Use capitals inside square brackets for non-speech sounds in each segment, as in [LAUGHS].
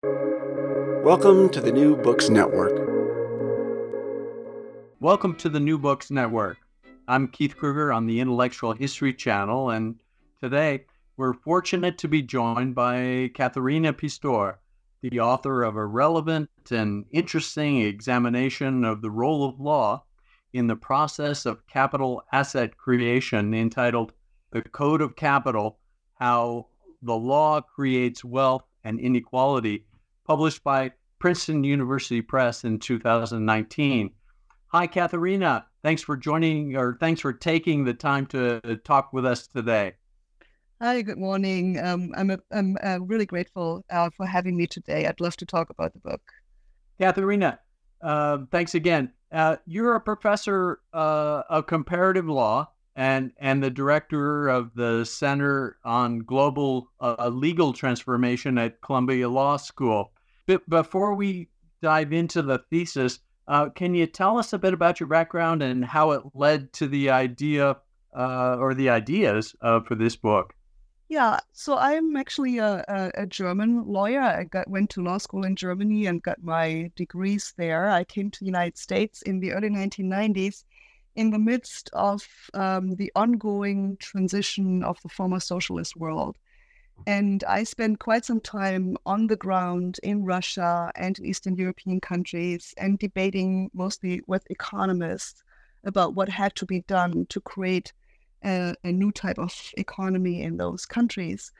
Welcome to the New Books Network. Welcome to the New Books Network. I'm Keith Kruger on the Intellectual History Channel, and today we're fortunate to be joined by Katharina Pistor, the author of a relevant and interesting examination of the role of law in the process of capital asset creation entitled The Code of Capital How the Law Creates Wealth and Inequality, published by Princeton University Press in 2019. Hi, Katharina. Thanks for joining, or thanks for taking the time to talk with us today. Hi, good morning. Um, I'm, a, I'm uh, really grateful uh, for having me today. I'd love to talk about the book. Katharina, uh, thanks again. Uh, you're a professor uh, of comparative law and, and the director of the Center on Global uh, Legal Transformation at Columbia Law School. But before we dive into the thesis, uh, can you tell us a bit about your background and how it led to the idea uh, or the ideas uh, for this book? Yeah, so I'm actually a, a, German lawyer. I got, went to law school in Germany and got my degrees there. I came to the United States in the early 1990s in the midst of um, the ongoing transition of the former socialist world. And I spent quite some time on the ground in Russia and in Eastern European countries and debating mostly with economists about what had to be done to create a, a new type of economy in those countries.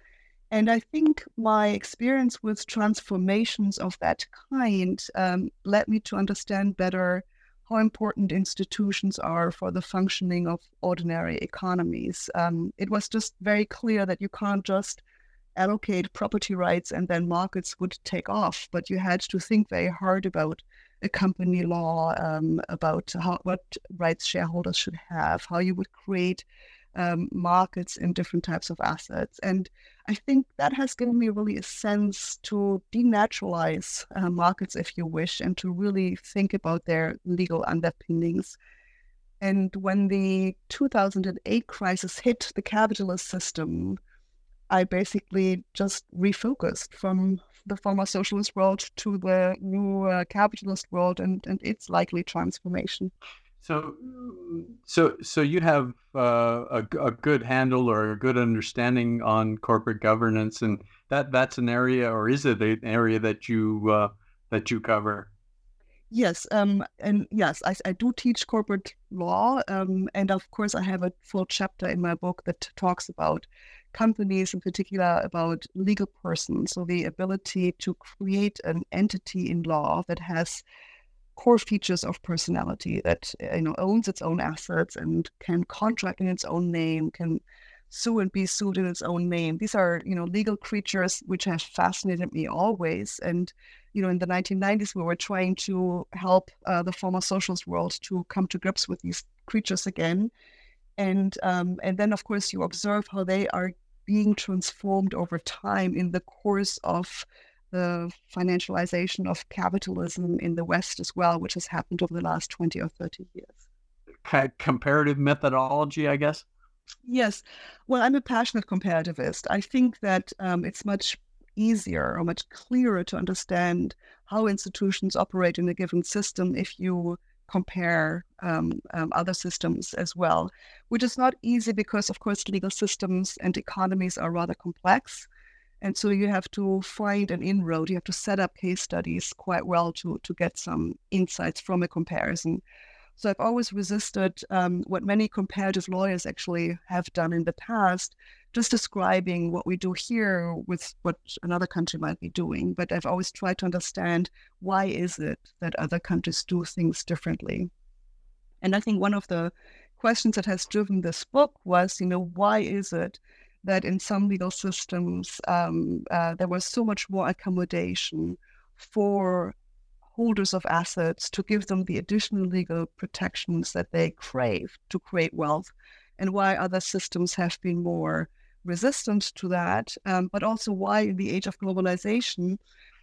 And I think my experience with transformations of that kind um, led me to understand better how important institutions are for the functioning of ordinary economies. Um, it was just very clear that you can't just allocate property rights and then markets would take off. But you had to think very hard about a company law, um, about how, what rights shareholders should have, how you would create um, markets in different types of assets. And I think that has given me really a sense to denaturalize uh, markets, if you wish, and to really think about their legal underpinnings. And when the 2008 crisis hit the capitalist system, I basically just refocused from the former socialist world to the new uh, capitalist world and, and its likely transformation. So, so, so you have uh, a, a good handle or a good understanding on corporate governance, and that that's an area, or is it an area that you uh, that you cover? Yes, um, and yes, I, I do teach corporate law, um, and of course, I have a full chapter in my book that talks about companies, in particular about legal persons, so the ability to create an entity in law that has core features of personality that you know owns its own assets and can contract in its own name, can sue and be sued in its own name. These are you know legal creatures which have fascinated me always. And you know in the 1990s we were trying to help uh, the former socialist world to come to grips with these creatures again and um, and then of course you observe how they are being transformed over time in the course of the financialization of capitalism in the West as well, which has happened over the last 20 or 30 years. Comparative methodology, I guess? Yes. Well, I'm a passionate comparativist. I think that um, it's much easier or much clearer to understand how institutions operate in a given system if you compare um, um, other systems as well, which is not easy because, of course, legal systems and economies are rather complex. And so you have to find an inroad, you have to set up case studies quite well to, to get some insights from a comparison. So I've always resisted um, what many comparative lawyers actually have done in the past, just describing what we do here with what another country might be doing. But I've always tried to understand why is it that other countries do things differently. And I think one of the questions that has driven this book was, you know, why is it that in some legal systems um, uh, there was so much more accommodation for holders of assets to give them the additional legal protections that they crave to create wealth, and why other systems have been more resistant to that, um, but also why, in the age of globalization,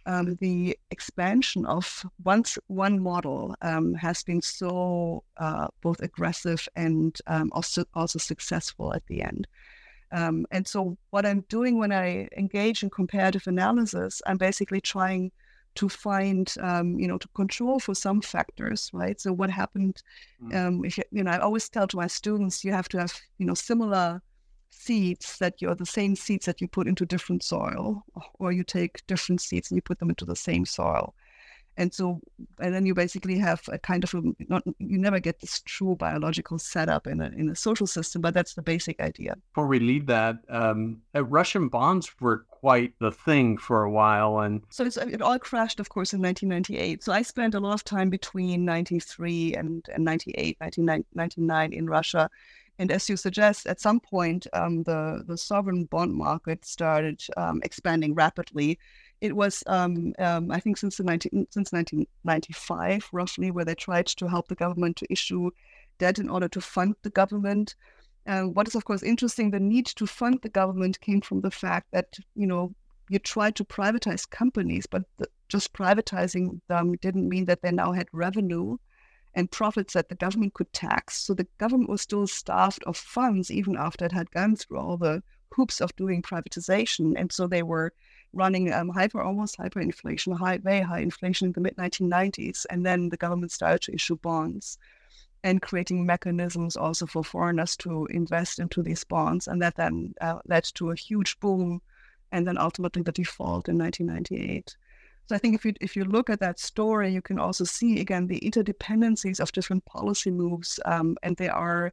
um, the expansion of once one model um, has been so uh, both aggressive and um, also also successful at the end. Um, and so, what I'm doing when I engage in comparative analysis, I'm basically trying to find, um, you know, to control for some factors, right? So, what happened? Mm. Um, if you, you know, I always tell to my students, you have to have, you know, similar seeds that you're the same seeds that you put into different soil, or you take different seeds and you put them into the same soil. And so and then you basically have a kind of a not you never get this true biological setup in a in a social system but that's the basic idea. Before we leave that um, uh, russian bonds were quite the thing for a while and so it all crashed of course in 1998 so i spent a lot of time between 93 and, and 98 1999 in russia and as you suggest, at some point, um, the the sovereign bond market started um, expanding rapidly, it was um, um, I think since the 19, since 1995 roughly where they tried to help the government to issue debt in order to fund the government. Uh, what is of course interesting, the need to fund the government came from the fact that you know you tried to privatize companies, but the, just privatizing them didn't mean that they now had revenue and profits that the government could tax. So the government was still starved of funds even after it had gone through all the hoops of doing privatization, and so they were running um, hyper, almost hyperinflation, high, very high inflation in the mid 1990s. And then the government started to issue bonds and creating mechanisms also for foreigners to invest into these bonds. And that then uh, led to a huge boom and then ultimately the default in 1998. So I think if you if you look at that story, you can also see again the interdependencies of different policy moves, um, and they are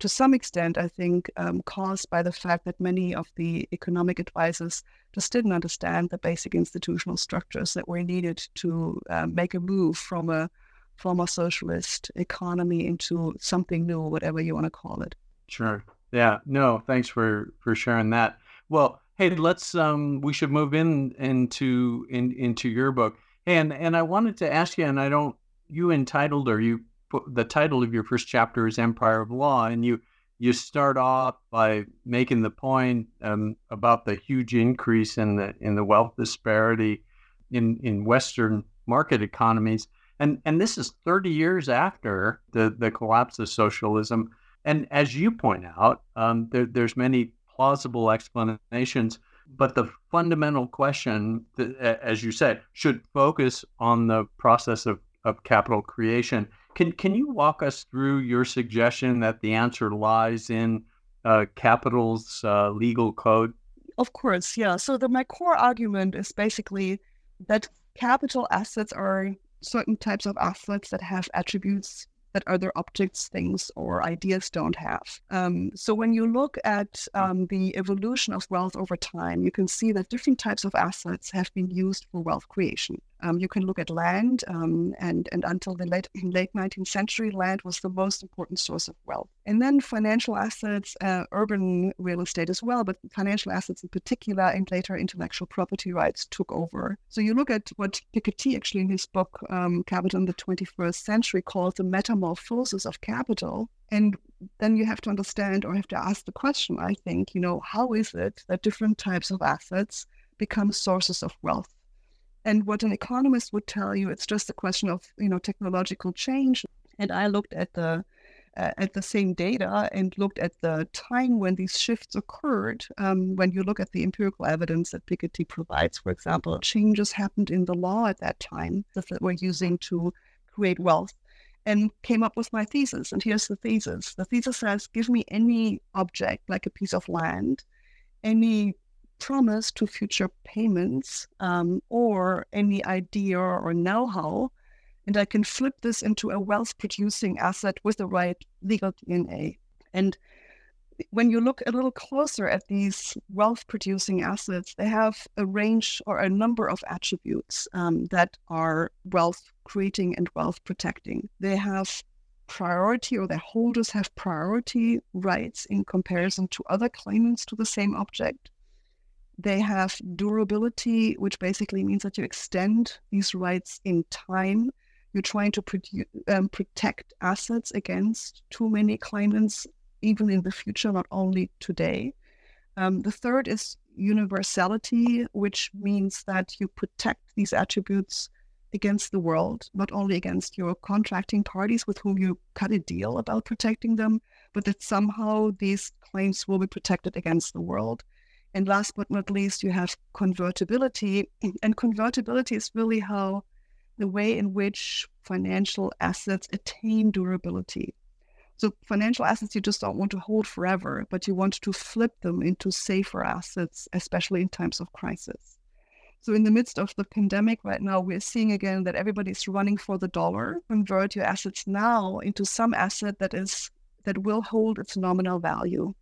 to some extent, I think, um, caused by the fact that many of the economic advisors just didn't understand the basic institutional structures that were needed to uh, make a move from a former socialist economy into something new, whatever you want to call it. Sure. Yeah. No. Thanks for for sharing that. Well, hey, let's um, we should move in into in into your book. And and I wanted to ask you, and I don't you entitled or you the title of your first chapter is Empire of Law, and you you start off by making the point um, about the huge increase in the in the wealth disparity in in Western market economies, and and this is 30 years after the the collapse of socialism. And as you point out, um, there, there's many plausible explanations, but the fundamental question, as you said, should focus on the process of, of capital creation can can you walk us through your suggestion that the answer lies in uh, capital's uh, legal code? Of course, yeah. So the my core argument is basically that capital assets are certain types of assets that have attributes that other objects, things, or ideas don't have. Um, so when you look at um, the evolution of wealth over time, you can see that different types of assets have been used for wealth creation. Um, you can look at land, um, and, and until the late, [CLEARS THROAT] late 19th century, land was the most important source of wealth. And then financial assets, uh, urban real estate as well, but financial assets in particular, and later intellectual property rights took over. So you look at what Piketty actually in his book, um, Capital in the 21st Century, calls the metamorphosis of capital. And then you have to understand or have to ask the question, I think, you know, how is it that different types of assets become sources of wealth? And what an economist would tell you, it's just a question of you know technological change. And I looked at the uh, at the same data and looked at the time when these shifts occurred. Um, when you look at the empirical evidence that Piketty provides, for example, changes happened in the law at that time that we're using to create wealth and came up with my thesis. And here's the thesis. The thesis says, give me any object like a piece of land, any promise to future payments um, or any idea or know how. And I can flip this into a wealth producing asset with the right legal DNA. And when you look a little closer at these wealth producing assets, they have a range or a number of attributes um, that are wealth creating and wealth protecting. They have priority or their holders have priority rights in comparison to other claimants to the same object. They have durability, which basically means that you extend these rights in time. You're trying to produ- um, protect assets against too many claimants, even in the future, not only today. Um, the third is universality, which means that you protect these attributes against the world, not only against your contracting parties with whom you cut a deal about protecting them, but that somehow these claims will be protected against the world. And last but not least, you have convertibility. [CLEARS THROAT] And convertibility is really how the way in which financial assets attain durability. So, financial assets you just don't want to hold forever, but you want to flip them into safer assets, especially in times of crisis. So, in the midst of the pandemic right now, we're seeing again that everybody's running for the dollar. Convert your assets now into some asset that is that will hold its nominal value.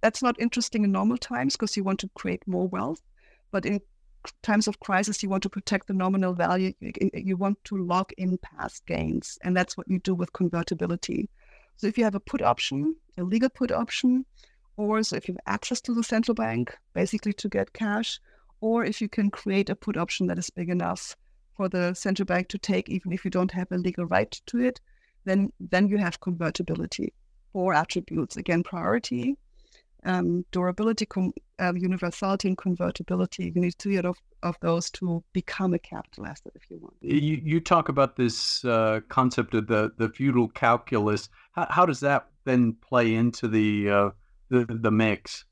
That's not interesting in normal times because you want to create more wealth, but in times of crisis, you want to protect the nominal value. You want to lock in past gains, and that's what you do with convertibility. So if you have a put option, a legal put option, or so if you have access to the central bank, basically to get cash, or if you can create a put option that is big enough for the central bank to take, even if you don't have a legal right to it, then then you have convertibility. Four attributes again: priority, um, durability, com- uh, universality, and convertibility. You need three out of, of those to become a capital asset if you want. You, you talk about this uh, concept of the, the feudal calculus. How, how does that then play into the, uh, the, the mix?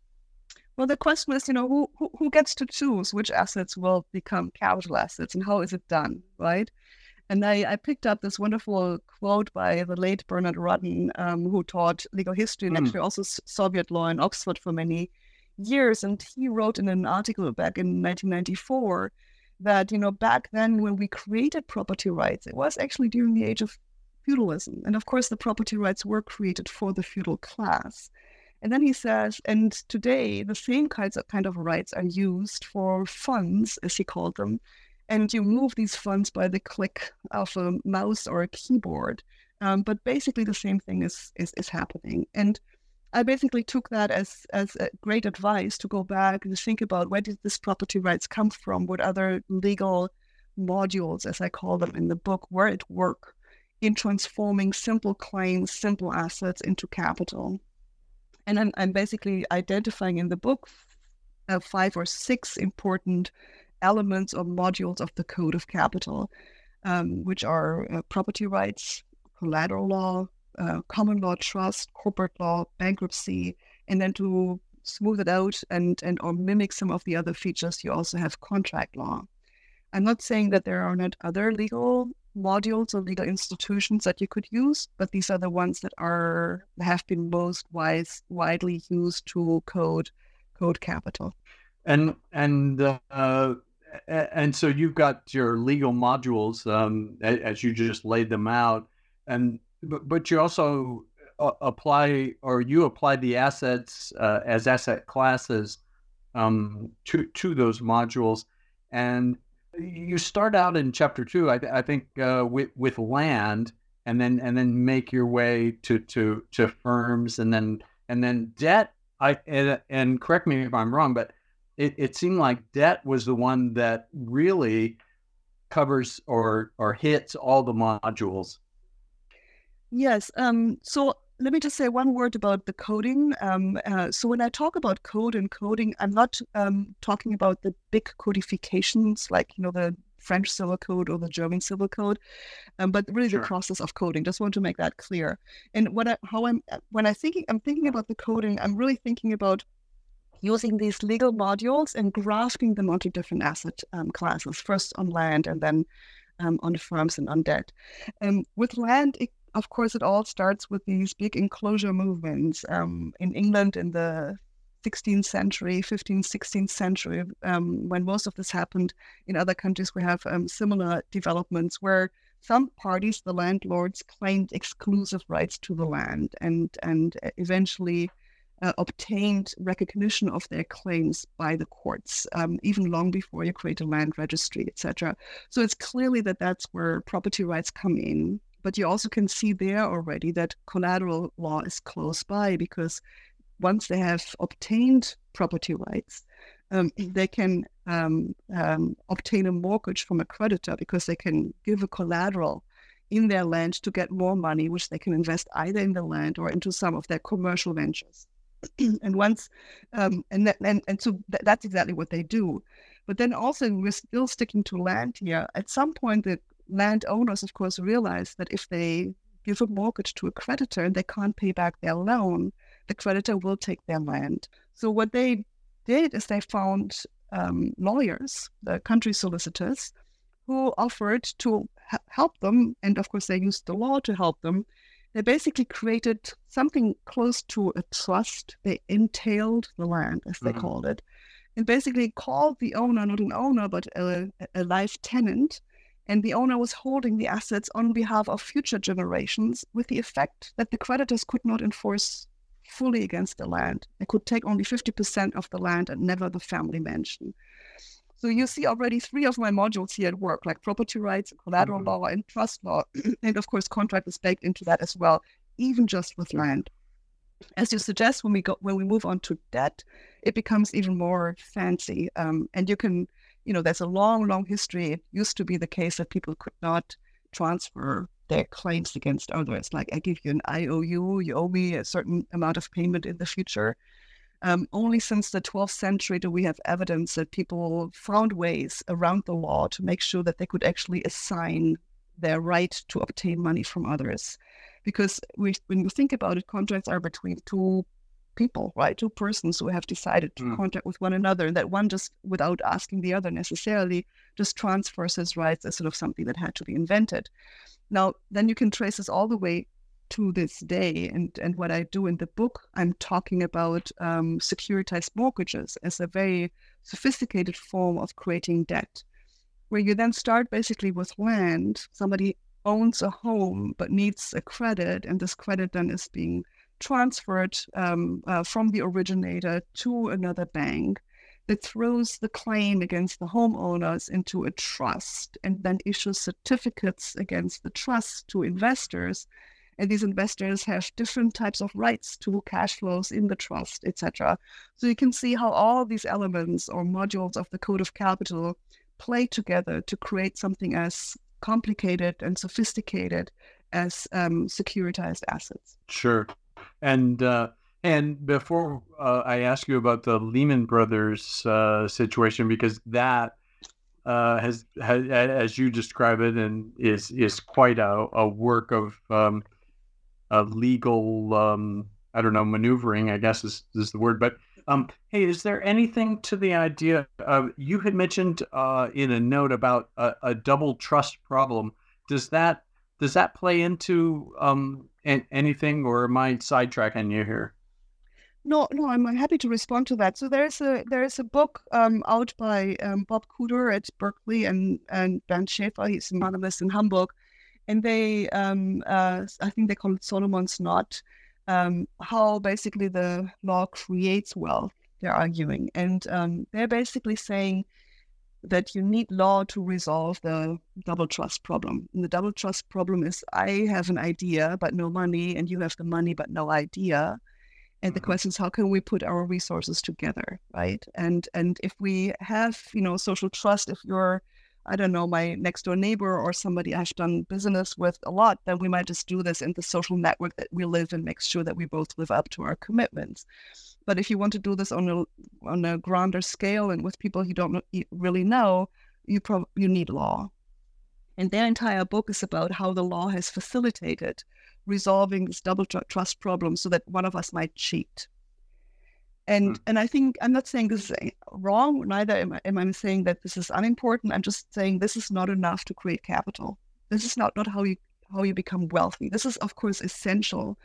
Well, the question is, you know, who, who, who gets to choose which assets will become capital assets and how is it done, right? And I, I picked up this wonderful quote by the late Bernard Rudden, um, who taught legal history and mm. actually also Soviet law in Oxford for many years. And he wrote in an article back in 1994 that, you know, back then when we created property rights, it was actually during the age of feudalism. And of course, the property rights were created for the feudal class. And then he says, and today the same kinds of kind of rights are used for funds, as he called them, and you move these funds by the click of a mouse or a keyboard. Um, but basically, the same thing is, is is happening. And I basically took that as as great advice to go back and think about where did this property rights come from? What other legal modules, as I call them in the book, were at work in transforming simple claims, simple assets into capital. And I'm, I'm basically identifying in the book uh, five or six important elements or modules of the Code of Capital, um, which are uh, property rights, collateral law, uh, common law trust, corporate law, bankruptcy, and then to smooth it out and, and or mimic some of the other features, you also have contract law. I'm not saying that there are not other legal modules or legal institutions that you could use, but these are the ones that are have been most wise widely used to code code capital. And and uh, and so you've got your legal modules um, as you just laid them out, and but, but you also uh, apply or you apply the assets uh, as asset classes um, to to those modules, and you start out in chapter two, I, I think, uh, with with land, and then and then make your way to to to firms, and then and then debt. I and, and correct me if I'm wrong, but it, it seemed like debt was the one that really covers or or hits all the modules. Yes. Um, so let me just say one word about the coding. Um, uh, so when I talk about code and coding, I'm not um, talking about the big codifications like you know the French Civil Code or the German Civil Code, um, but really sure. the process of coding. Just want to make that clear. And what I, how I'm when I thinking I'm thinking about the coding, I'm really thinking about using these legal modules and grafting them onto different asset um, classes, first on land and then um, on firms and on debt. Um, with land, it, of course, it all starts with these big enclosure movements. Um, in England in the 16th century, 15th, 16th century, um, when most of this happened. In other countries, we have um, similar developments where some parties, the landlords, claimed exclusive rights to the land and, and eventually uh, obtained recognition of their claims by the courts, um, even long before you create a land registry, etc. So it's clearly that that's where property rights come in. But you also can see there already that collateral law is close by because once they have obtained property rights, um, [CLEARS THROAT] they can um, um obtain a mortgage from a creditor because they can give a collateral in their land to get more money, which they can invest either in the land or into some of their commercial ventures. [CLEARS THROAT] and once, um, and, that, and and so th- that's exactly what they do. But then also, we're still sticking to land here. At some point, the landowners, of course, realize that if they give a mortgage to a creditor and they can't pay back their loan, the creditor will take their land. So what they did is they found um, lawyers, the country solicitors, who offered to help them, and of course they used the law to help them. They basically created something close to a trust. They entailed the land, as they mm-hmm. called it, and basically called the owner not an owner but a, a life tenant. And the owner was holding the assets on behalf of future generations, with the effect that the creditors could not enforce fully against the land. They could take only 50% of the land and never the family mansion. So you see already three of my modules here at work, like property rights, collateral mm-hmm. law, and trust law. [CLEARS THROAT] and of course, contract is baked into that as well, even just with land. As you suggest, when we go when we move on to debt, it becomes even more fancy. Um, and you can, you know, there's a long, long history. It used to be the case that people could not transfer their claims against others. Like I give you an IOU, you owe me a certain amount of payment in the future. Um, only since the 12th century do we have evidence that people found ways around the law to make sure that they could actually assign their right to obtain money from others. Because we, when you think about it, contracts are between two people, right? Two persons who have decided to mm. contact with one another, and that one just, without asking the other necessarily, just transfers his rights as sort of something that had to be invented. Now, then you can trace this all the way to this day. And, and what I do in the book, I'm talking about um, securitized mortgages as a very sophisticated form of creating debt, where you then start basically with land. Somebody owns a home but needs a credit, and this credit then is being transferred um, uh, from the originator to another bank that throws the claim against the homeowners into a trust and then issues certificates against the trust to investors. And these investors have different types of rights to cash flows in the trust, etc. So you can see how all these elements or modules of the Code of Capital play together to create something as complicated and sophisticated as um, securitized assets. Sure. And uh, and before uh, I ask you about the Lehman Brothers uh, situation, because that uh, has, has, as you describe it, and is is quite a, a work of um, a legal, um, I don't know, maneuvering. I guess is is the word. But um, hey, is there anything to the idea? Of, you had mentioned uh, in a note about a, a, double trust problem. Does that does that play into um, anything, or am I sidetracking you here? No, no, I'm happy to respond to that. So there's a there's a book um, out by um, Bob Cooter at Berkeley and and Bernd Schaefer. He's an economist in Hamburg, and they um, uh, I think they call it Solomon's knot. Um, how basically the law creates wealth. They're arguing, and um, they're basically saying that you need law to resolve the double trust problem. And the double trust problem is I have an idea but no money, and you have the money but no idea and the mm-hmm. question is how can we put our resources together right and and if we have you know social trust if you're i don't know my next door neighbor or somebody i've done business with a lot then we might just do this in the social network that we live and make sure that we both live up to our commitments but if you want to do this on a on a grander scale and with people you don't really know you pro- you need law and their entire book is about how the law has facilitated resolving this double tr- trust problem so that one of us might cheat. And mm. and I think I'm not saying this is wrong. Neither am I, am I saying that this is unimportant. I'm just saying this is not enough to create capital. This is not not how you how you become wealthy. This is of course essential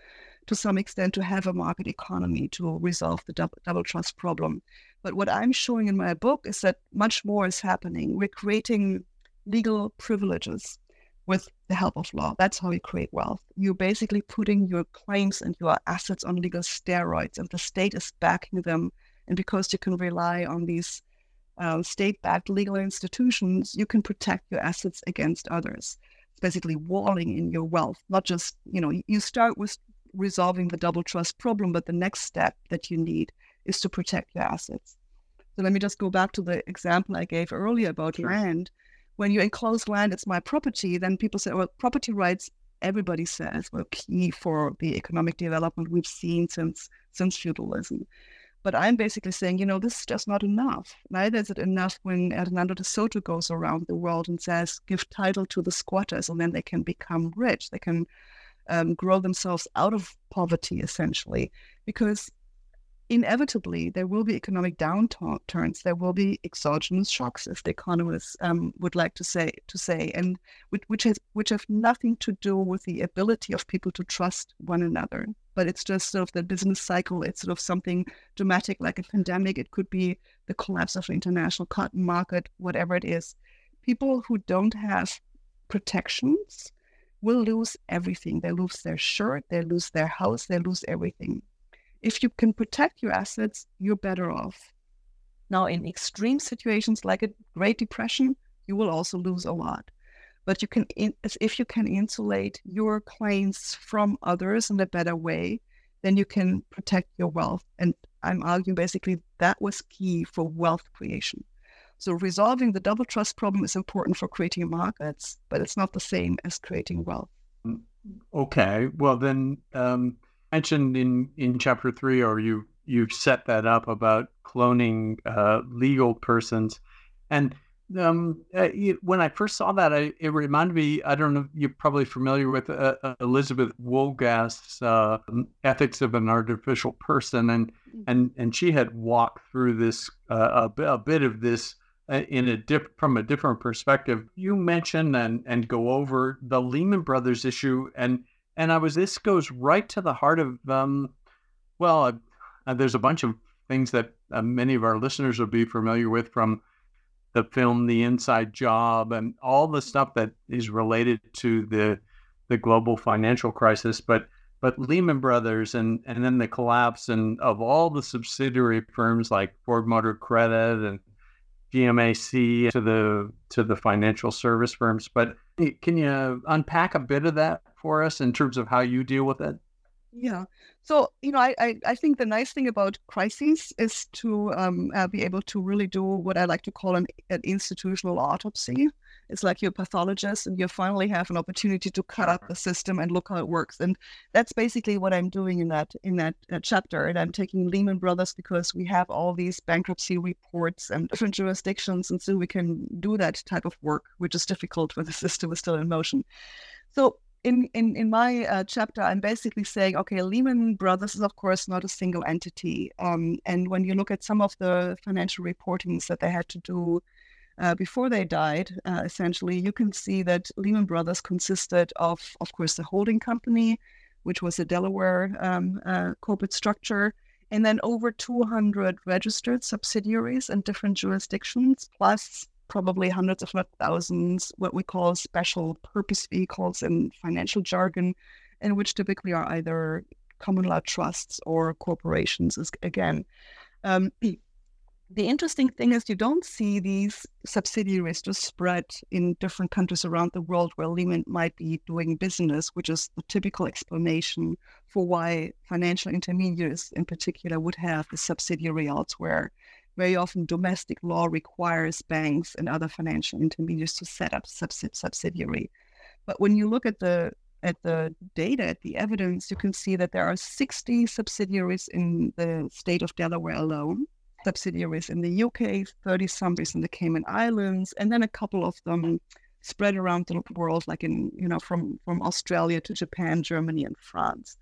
to some extent to have a market economy to resolve the double, double trust problem. But what I'm showing in my book is that much more is happening. We're creating legal privileges with the help of law. That's how you create wealth. You're basically putting your claims and your assets on legal steroids, and the state is backing them. And because you can rely on these uh, state backed legal institutions, you can protect your assets against others. It's basically walling in your wealth, not just, you know, you start with resolving the double trust problem, but the next step that you need is to protect your assets. So let me just go back to the example I gave earlier about land when you enclose land, it's my property, then people say, well, property rights, everybody says, were key for the economic development we've seen since since feudalism. But I'm basically saying, you know, this is just not enough. Neither is it enough when Hernando de Soto goes around the world and says, give title to the squatters and then they can become rich. They can um, grow themselves out of poverty, essentially. Because inevitably there will be economic downturns. There will be exogenous shocks, as the economists um, would like to say, to say, and which, which has which have nothing to do with the ability of people to trust one another. But it's just sort of the business cycle. It's sort of something dramatic, like a pandemic. It could be the collapse of the international cotton market, whatever it is. People who don't have protections will lose everything. They lose their shirt, they lose their house, they lose everything if you can protect your assets, you're better off. Now, in extreme situations like a Great Depression, you will also lose a lot. But you can, if you can insulate your claims from others in a better way, then you can protect your wealth. And I'm arguing basically that was key for wealth creation. So resolving the double trust problem is important for creating markets, but it's not the same as creating wealth. Mm, okay. Well, then um, mentioned in in chapter three, or you you set that up about cloning uh, legal persons, and um, uh, when I first saw that, I, it reminded me. I don't know. You're probably familiar with uh, uh Elizabeth Wolgast's uh, "Ethics of an Artificial Person," and mm. and and she had walked through this uh, a, a, bit of this uh, in a diff- from a different perspective. You mentioned and and go over the Lehman Brothers issue, and and I was this goes right to the heart of um, well, uh, uh, there's a bunch of things that uh, many of our listeners will be familiar with from the film The Inside Job and all the stuff that is related to the the global financial crisis, but but Lehman Brothers and and then the collapse and of all the subsidiary firms like Ford Motor Credit and GMAC to the to the financial service firms. But can you unpack a bit of that for us in terms of how you deal with it? Yeah. So, you know, I, I, I think the nice thing about crises is to um, uh, be able to really do what I like to call an, an institutional autopsy. It's like you're a pathologist and you finally have an opportunity to cut up the system and look how it works. And that's basically what I'm doing in that in that uh, chapter. And I'm taking Lehman Brothers because we have all these bankruptcy reports and different jurisdictions, and so we can do that type of work, which is difficult when the system is still in motion. So in in in my uh, chapter, I'm basically saying, okay, Lehman Brothers is of course not a single entity, um, and when you look at some of the financial reportings that they had to do uh, before they died, uh, essentially, you can see that Lehman Brothers consisted of, of course, the holding company, which was a Delaware um, uh, corporate structure, and then over 200 registered subsidiaries in different jurisdictions, plus probably hundreds, not thousands, what we call special purpose vehicles in financial jargon, in which typically are either common law trusts or corporations. Again, um, [CLEARS THROAT] the interesting thing is you don't see these subsidiaries just spread in different countries around the world where Lehman might be doing business, which is the typical explanation for why financial intermediaries in particular would have a subsidiary elsewhere. Very often domestic law requires banks and other financial intermediaries to set up subsidi- subsidiary. But when you look at the at the data, at the evidence, you can see that there are 60 subsidiaries in the state of Delaware alone subsidiaries in the UK, 30 subsidiaries in the Cayman Islands, and then a couple of them spread around the world, like in, you know, from, from Australia to Japan, Germany, and France.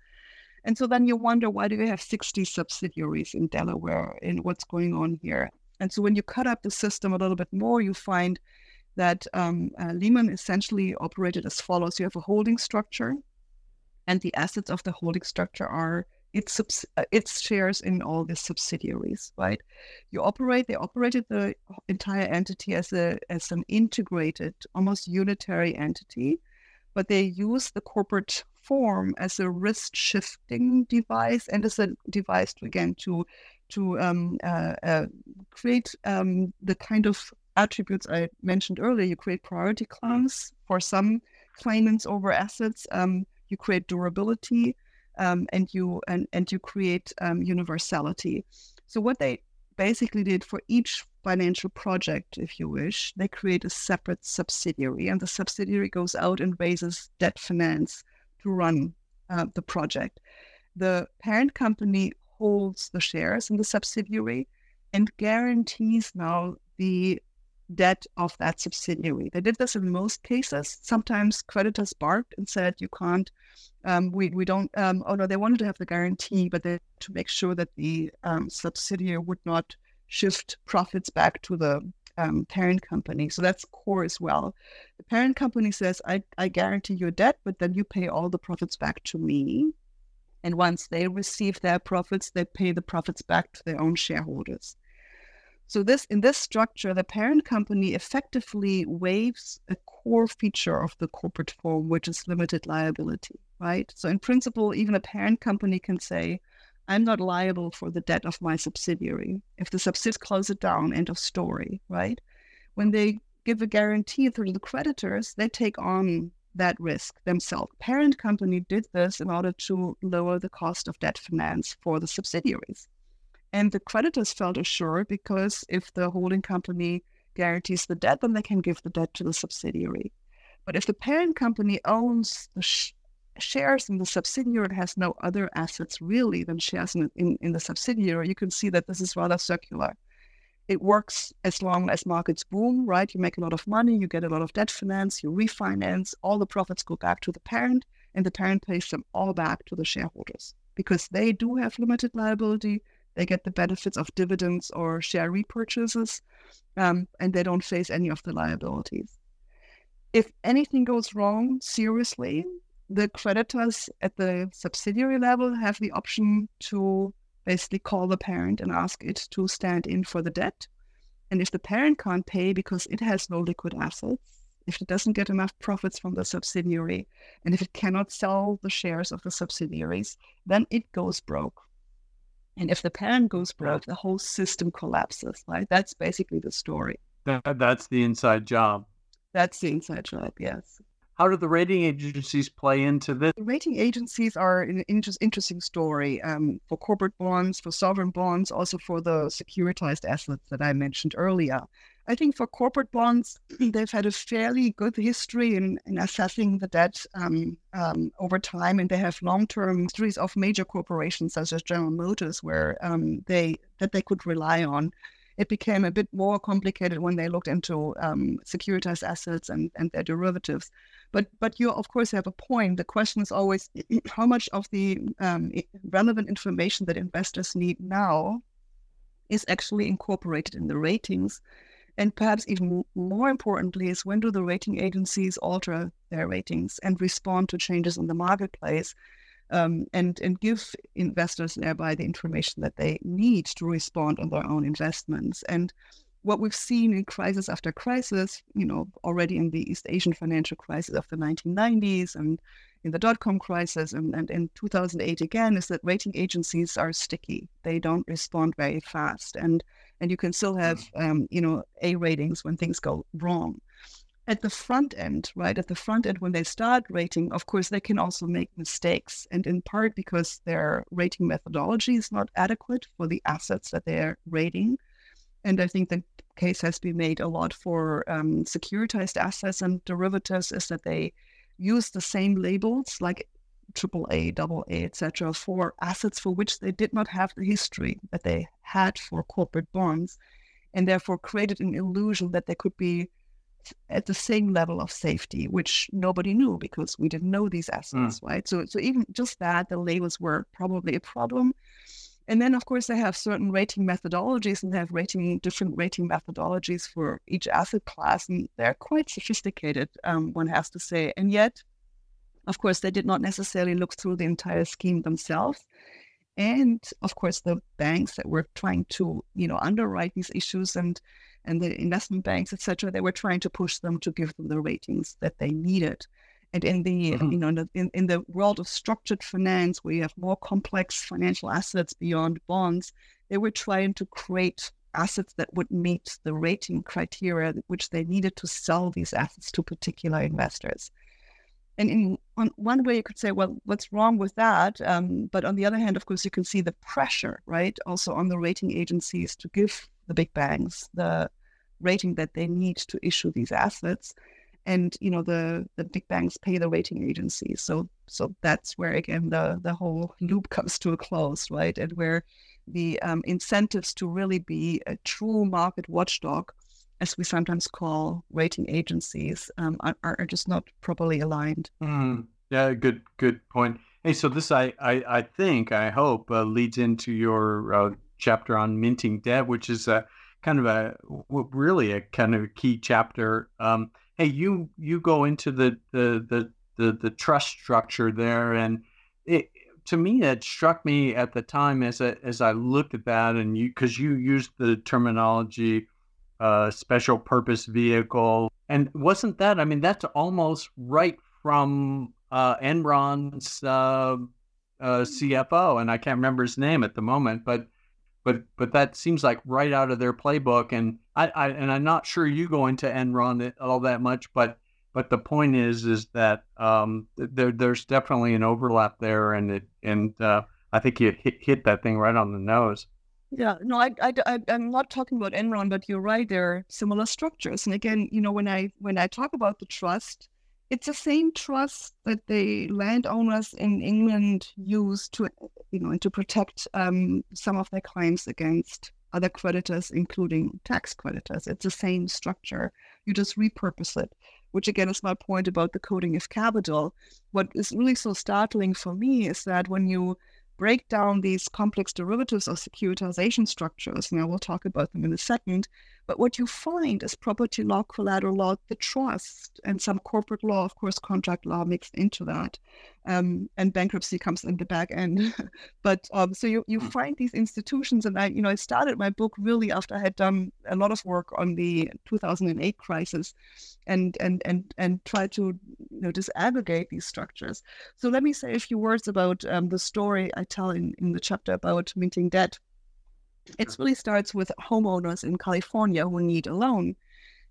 And so then you wonder, why do we have 60 subsidiaries in Delaware and what's going on here? And so when you cut up the system a little bit more, you find that um, uh, Lehman essentially operated as follows. You have a holding structure, and the assets of the holding structure are its subs- uh, its shares in all the subsidiaries, right? You operate. They operated the entire entity as a as an integrated, almost unitary entity, but they use the corporate form as a risk shifting device and as a device to again to to um, uh, uh, create um, the kind of attributes I mentioned earlier. You create priority claims for some claimants over assets. Um, you create durability um, and you and, and you create um, universality. So what they basically did for each financial project, if you wish, they create a separate subsidiary, and the subsidiary goes out and raises debt finance to run uh, the project. The parent company holds the shares in the subsidiary and guarantees now the debt of that subsidiary. They did this in most cases. Sometimes creditors barked and said, "You can't. Um, we we don't." Um, oh no, they wanted to have the guarantee, but they to make sure that the um, subsidiary would not shift profits back to the um, parent company. So that's core as well. The parent company says, I, I guarantee your debt, but then you pay all the profits back to me. And once they receive their profits, they pay the profits back to their own shareholders. So this in this structure, the parent company effectively waives a core feature of the corporate form, which is limited liability, right? So in principle, even a parent company can say, I'm not liable for the debt of my subsidiary. If the subsidiary closes it down, end of story, right? When they give a guarantee through the creditors, they take on that risk themselves. Parent company did this in order to lower the cost of debt finance for the subsidiaries. And the creditors felt assured because if the holding company guarantees the debt, then they can give the debt to the subsidiary. But if the parent company owns the sh- shares in the subsidiary has no other assets really than shares in, in, in the subsidiary, you can see that this is rather circular. It works as long as markets boom, right? You make a lot of money, you get a lot of debt finance, you refinance, all the profits go back to the parent, and the parent pays them all back to the shareholders because they do have limited liability. They get the benefits of dividends or share repurchases, um, and they don't face any of the liabilities. If anything goes wrong seriously, the creditors at the subsidiary level have the option to basically call the parent and ask it to stand in for the debt. And if the parent can't pay because it has no liquid assets, if it doesn't get enough profits from the subsidiary, and if it cannot sell the shares of the subsidiaries, then it goes broke. And if the parent goes broke, the whole system collapses, right? That's basically the story. That, that's the inside job. That's the inside job, yes. How do the rating agencies play into this? The rating agencies are an inter- interesting story um, for corporate bonds, for sovereign bonds, also for the securitized assets that I mentioned earlier. I think for corporate bonds, [CLEARS THROAT] they've had a fairly good history in, in assessing the debt um, um, over time, and they have long-term histories of major corporations such as General Motors, where um, they that they could rely on it became a bit more complicated when they looked into um, securitized assets and, and their derivatives. But but you of course have a point. The question is always [CLEARS THROAT] how much of the um, relevant information that investors need now is actually incorporated in the ratings. And perhaps even more importantly is when do the rating agencies alter their ratings and respond to changes in the marketplace um, and and give investors thereby the information that they need to respond on their own investments. And what we've seen in crisis after crisis, you know, already in the East Asian financial crisis of the 1990s and in the dot-com crisis and, and in 2008 again, is that rating agencies are sticky. They don't respond very fast, and and you can still have mm. um, you know A ratings when things go wrong at the front end, right? At the front end, when they start rating, of course, they can also make mistakes. And in part because their rating methodology is not adequate for the assets that they're rating. And I think the case has been made a lot for um, securitized assets and derivatives is that they use the same labels like AAA, AA, etc., for assets for which they did not have the history that they had for corporate bonds, and therefore created an illusion that they could be at the same level of safety, which nobody knew because we didn't know these assets, mm. right? So, so even just that, the labels were probably a problem. And then, of course, they have certain rating methodologies and they have rating different rating methodologies for each asset class, and they're quite sophisticated, um, one has to say. And yet, of course, they did not necessarily look through the entire scheme themselves. And of course, the banks that were trying to, you know, underwrite these issues and and the investment banks, etc., they were trying to push them to give them the ratings that they needed. And in the mm-hmm. you know in, in the world of structured finance, where you have more complex financial assets beyond bonds, they were trying to create assets that would meet the rating criteria which they needed to sell these assets to particular investors. And in on one way, you could say, well, what's wrong with that? Um, but on the other hand, of course, you can see the pressure, right, also on the rating agencies to give the big banks the rating that they need to issue these assets. and you know the the big banks pay the rating agencies. So so that's where again the the whole loop comes to a close, right? And where the um, incentives to really be a true market watchdog, as we sometimes call rating agencies, um, are, are just not properly aligned. Mm, yeah, good good point. Hey, so this I I, I think I hope uh, leads into your uh, chapter on minting debt, which is a kind of a really a kind of a key chapter. Um, hey, you you go into the the the the, the trust structure there, and it, to me, it struck me at the time as I, as I looked at that, and you because you used the terminology uh, special purpose vehicle, and wasn't that? I mean, that's almost right from uh, Enron's uh, uh CFO, and I can't remember his name at the moment, but but but that seems like right out of their playbook. And I, I and I'm not sure you go into Enron all that much, but but the point is is that um, there there's definitely an overlap there, and it and uh, I think you hit, hit that thing right on the nose. Yeah, no, I, I, I, am not talking about Enron, but you're right. There are similar structures, and again, you know, when I when I talk about the trust, it's the same trust that the landowners in England use to, you know, and to protect um, some of their claims against other creditors, including tax creditors. It's the same structure. You just repurpose it, which again is my point about the coding of capital. What is really so startling for me is that when you break down these complex derivatives or securitization structures, and I will talk about them in a second, but what you find is property law, collateral law, the trust, and some corporate law, of course, contract law mixed into that. Um, and bankruptcy comes in the back end. [LAUGHS] but um, so you, you hmm. find these institutions, and I, you know, I started my book really after I had done a lot of work on the 2008 crisis, and and and and try to you know disaggregate these structures. So let me say a few words about um, the story I tell in in the chapter about minting debt. It really starts with homeowners in California who need a loan.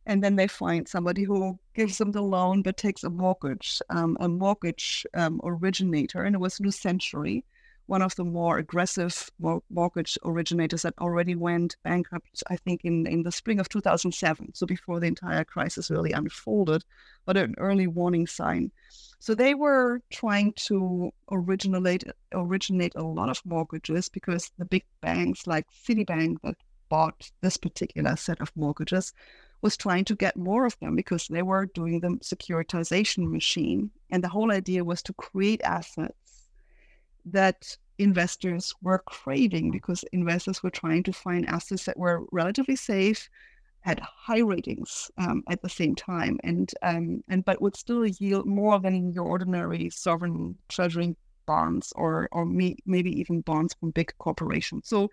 And then they find somebody who gives them the loan but takes a mortgage, um, a mortgage um, originator. And it was New Century, one of the more aggressive mortgage originators that already went bankrupt, I think, in, in the spring of 2007. So before the entire crisis really unfolded, but an early warning sign. So they were trying to originate originate a lot of mortgages because the big banks like Citibank that bought this particular set of mortgages was trying to get more of them because they were doing the securitization machine. And the whole idea was to create assets that investors were craving because investors were trying to find assets that were relatively safe, had high ratings um, at the same time, and um, and but would still yield more than your ordinary sovereign treasury bonds or or may, maybe even bonds from big corporations. So,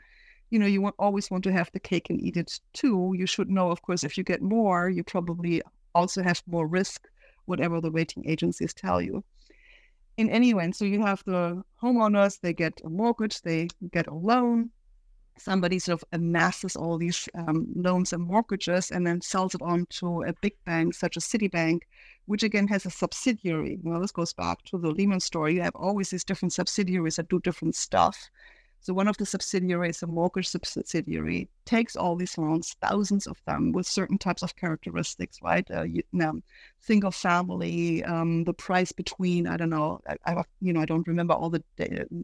you know, you want, always want to have the cake and eat it too. You should know, of course, if you get more, you probably also have more risk, whatever the rating agencies tell you. In any event, so you have the homeowners, they get a mortgage, they get a loan, somebody sort of amasses all these um, loans and mortgages and then sells it on to a big bank such as Citibank, which again has a subsidiary. Well, this goes back to the Lehman story. You have always these different subsidiaries that do different stuff. So one of the subsidiaries, a mortgage subsidiary, takes all these loans, thousands of them, with certain types of characteristics, right? Uh, you, um, single family, um, the price between, I don't know, I, I, you know, I don't remember all the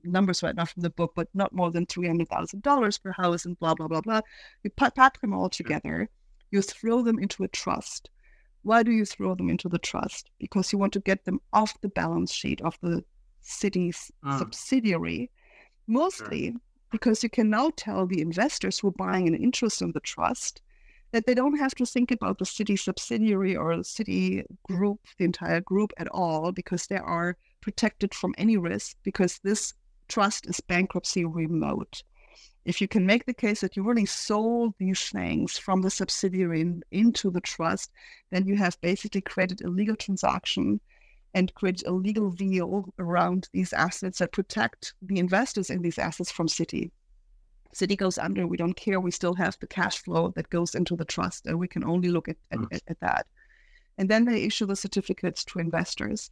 numbers right now from the book, but not more than three hundred thousand dollars per house, and blah blah blah blah. You pack them all together, you throw them into a trust. Why do you throw them into the trust? Because you want to get them off the balance sheet of the Citi's uh. subsidiary Mostly sure. because you can now tell the investors who are buying an interest in the trust that they don't have to think about the Citi subsidiary or the Citi group, the entire group at all, because they are protected from any risk because this trust is bankruptcy remote. If you can make the case that you really sold these things from the subsidiary in, into the trust, then you have basically created a legal transaction and create a legal veil around these assets that protect the investors in these assets from Citi. Citi goes under, we don't care. We still have the cash flow that goes into the trust, and we can only look at, at, mm. at that. And then they issue the certificates to investors.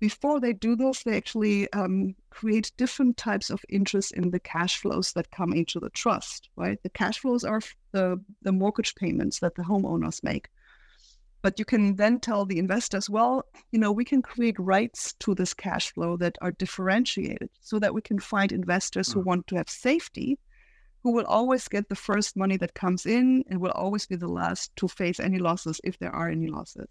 Before they do this, they actually um, create different types of interest in the cash flows that come into the trust, right? The cash flows are the, the mortgage payments that the homeowners make. But you can then tell the investors, well, you know, we can create rights to this cash flow that are differentiated so that we can find investors who Mm. want to have safety, who will always get the first money that comes in and will always be the last to face any losses if there are any losses.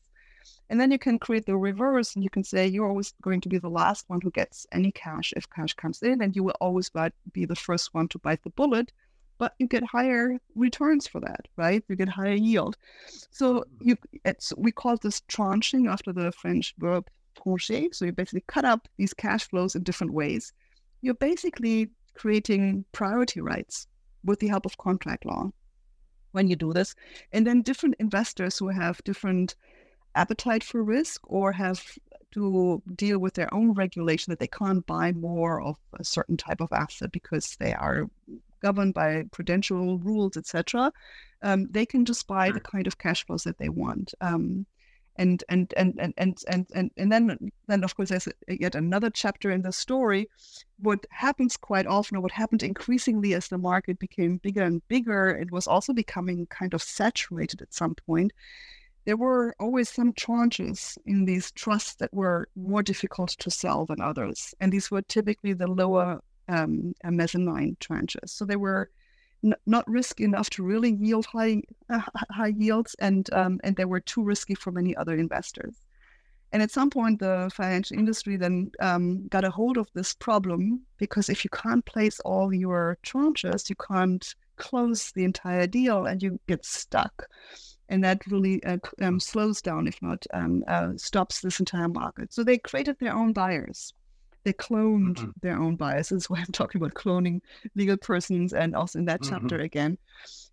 And then you can create the reverse and you can say you're always going to be the last one who gets any cash if cash comes in, and you will always but be the first one to bite the bullet, but you get higher returns for that, right? You get higher yield. So mm-hmm. you it's we call this tranching after the French verb trancher. So you basically cut up these cash flows in different ways. You're basically creating priority rights with the help of contract law when you do this. And then different investors who have different appetite for risk or have to deal with their own regulation that they can't buy more of a certain type of asset because they are governed by prudential rules, etc. Um, they can just buy the kind of cash flows that they want. Um, and and and and and and and, and then then of course there's yet another chapter in the story what happens quite often or what happened increasingly as the market became bigger and bigger it was also becoming kind of saturated at some point there were always some tranches in these trusts that were more difficult to sell than others and these were typically the lower um, mezzanine tranches so they were n- not risky enough to really yield high uh, high yields, and um, and they were too risky for many other investors. And at some point, the financial industry then um, got a hold of this problem because if you can't place all your tranches, you can't close the entire deal, and you get stuck. And that really uh, um, slows down, if not um, uh, stops this entire market. So they created their own buyers they cloned mm-hmm. their own biases. [LAUGHS] Why I'm talking about cloning legal persons, and also in that mm-hmm. chapter again,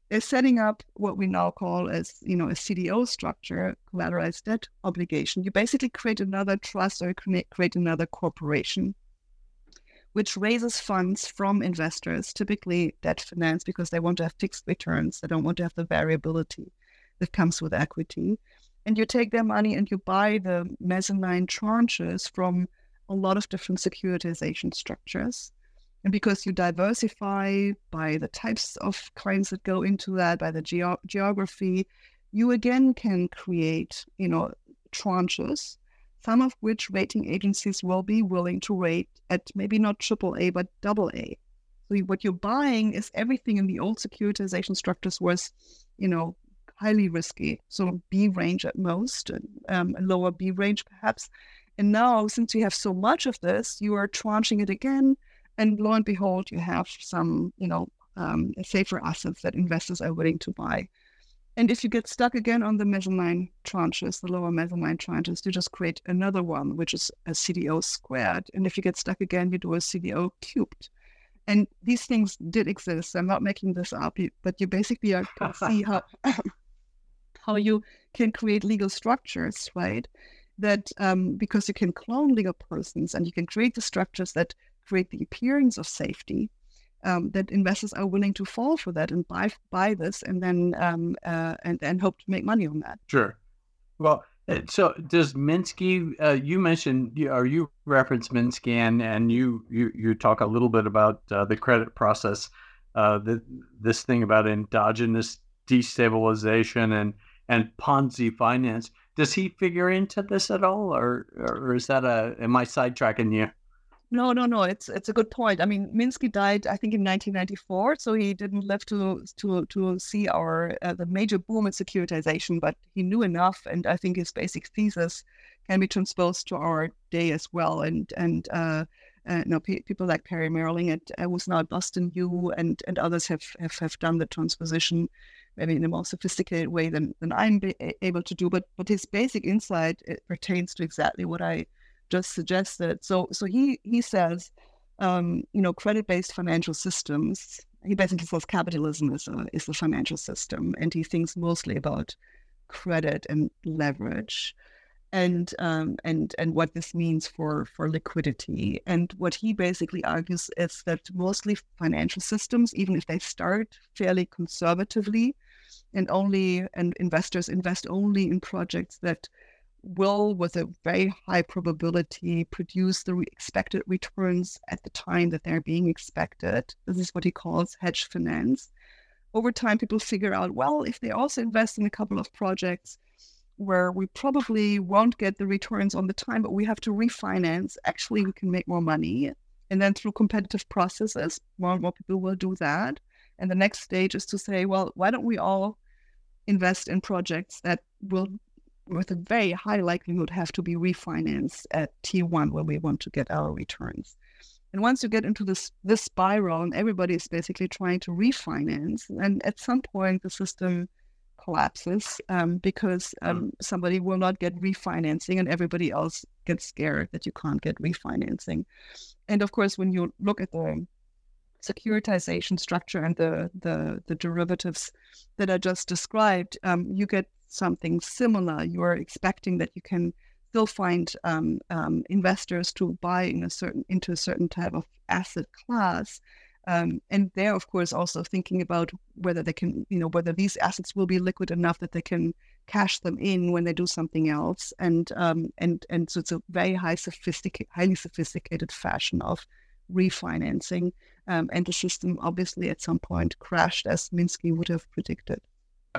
they're setting up what we now call as you know a CDO structure, collateralized debt obligation. You basically create another trust or create another corporation, which raises funds from investors, typically debt finance, because they want to have fixed returns. They don't want to have the variability that comes with equity. And you take their money and you buy the mezzanine tranches from a lot of different securitization structures. And because you diversify by the types of clients that go into that, by the geo- geography, you again can create, you know, tranches, some of which rating agencies will be willing to rate at maybe not triple A, but double A. So what you're buying is everything in the old securitization structures was, you know, highly risky. So B range at most, um, a lower B range perhaps. And now, since you have so much of this, you are tranching it again, and lo and behold, you have some, you know, um, safer assets that investors are willing to buy. And if you get stuck again on the mezzanine tranches, the lower mezzanine tranches, you just create another one, which is a CDO squared. And if you get stuck again, you do a CDO cubed. And these things did exist. I'm not making this up, but you basically can see how [LAUGHS] how you can create legal structures, right? That um, because you can clone legal persons and you can create the structures that create the appearance of safety, um, that investors are willing to fall for that and buy buy this and then um, uh, and and hope to make money on that. Sure. Well, uh, so does Minsky? Uh, you mentioned or you reference Minsky and and you you you talk a little bit about uh, the credit process, uh, the, this thing about endogenous destabilization and and Ponzi finance does he figure into this at all, or or is that a am I sidetracking you? No, no, no. It's it's a good point. I mean, Minsky died, I think, in 1994, so he didn't live to to to see our uh, the major boom in securitization. But he knew enough, and I think his basic thesis can be transposed to our day as well. And and uh, uh, no, pe- people like Perry Mehrling at uh, was now at Boston U, and and others have have, have done the transposition maybe in a more sophisticated way than, than I'm able to do. But but his basic insight it pertains to exactly what I just suggested. So so he he says, um, you know, credit based financial systems. He basically says capitalism is a is the financial system, and he thinks mostly about credit and leverage and um, and and what this means for for liquidity. And what he basically argues is that mostly financial systems, even if they start fairly conservatively, and only and investors invest only in projects that will, with a very high probability, produce the expected returns at the time that they're being expected. This is what he calls hedge finance. Over time, people figure out, well, if they also invest in a couple of projects where we probably won't get the returns on the time, but we have to refinance. Actually, we can make more money. And then through competitive processes, more and more people will do that. And the next stage is to say, well, why don't we all invest in projects that will, with a very high likelihood, have to be refinanced at T1 where we want to get our returns. And once you get into this this spiral and everybody is basically trying to refinance, and at some point the system collapses um, because hmm. um, somebody will not get refinancing and everybody else gets scared that you can't get refinancing. And of course, when you look at the securitization structure and the the, the derivatives that I just described, um, you get something similar. You are expecting that you can still find um, um, investors to buy in a certain into a certain type of asset class. Um, and they're of course also thinking about whether they can, you know, whether these assets will be liquid enough that they can cash them in when they do something else. And um, and and so it's a very high sophisticated, highly sophisticated fashion of refinancing. Um, and the system obviously at some point crashed, as Minsky would have predicted.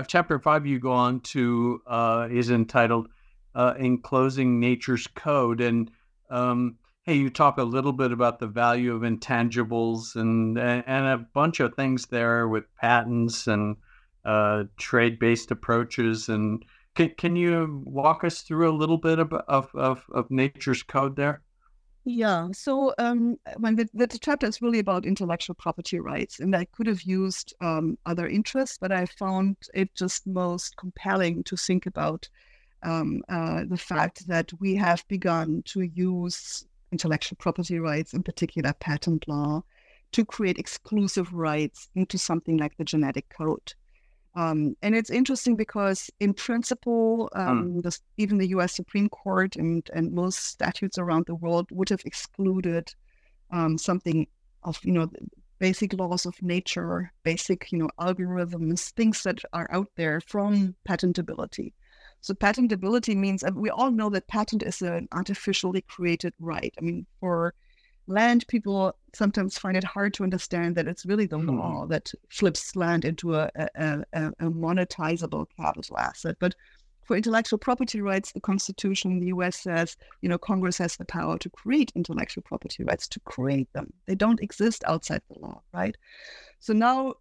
Chapter five you go on to uh, is entitled uh, Enclosing Nature's Code. And um, hey, you talk a little bit about the value of intangibles and and a bunch of things there with patents and uh, trade-based approaches. And can, can you walk us through a little bit of, of, of, nature's code there? Yeah, so um, when the, the, chapter is really about intellectual property rights, and I could have used um, other interests, but I found it just most compelling to think about um, uh, the fact that we have begun to use intellectual property rights, in particular patent law, to create exclusive rights into something like the genetic code. Um, and it's interesting because, in principle, um, mm. the, even the U.S. Supreme Court and, and most statutes around the world would have excluded um, something of, you know, basic laws of nature, basic, you know, algorithms, things that are out there from patentability. So patentability means, we all know that patent is an artificially created right. I mean, for land, people sometimes find it hard to understand that it's really the hmm. law that flips land into a, a, a, a monetizable capital asset. But for intellectual property rights, the Constitution in the US says, you know, Congress has the power to create intellectual property rights, to create them. They don't exist outside the law, right? So now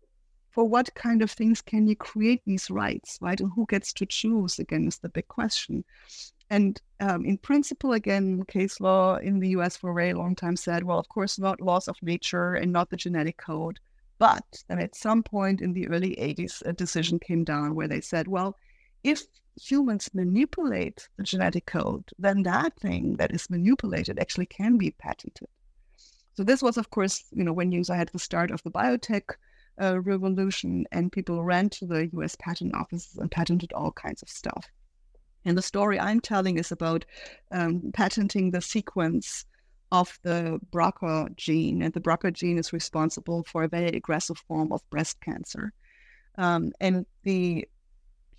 for what kind of things can you create these rights, right? And who gets to choose, again, is the big question. And um, in principle, again, case law in the US for a very long time said, well, of course, not laws of nature and not the genetic code. But then at some point in the early 80s, a decision came down where they said, well, if humans manipulate the genetic code, then that thing that is manipulated actually can be patented. So this was, of course, you know, when you had the start of the biotech uh, revolution, and people ran to the US patent offices and patented all kinds of stuff. And the story I'm telling is about um, patenting the sequence of the BRCA gene, and the BRCA gene is responsible for a very aggressive form of breast cancer. Um, and the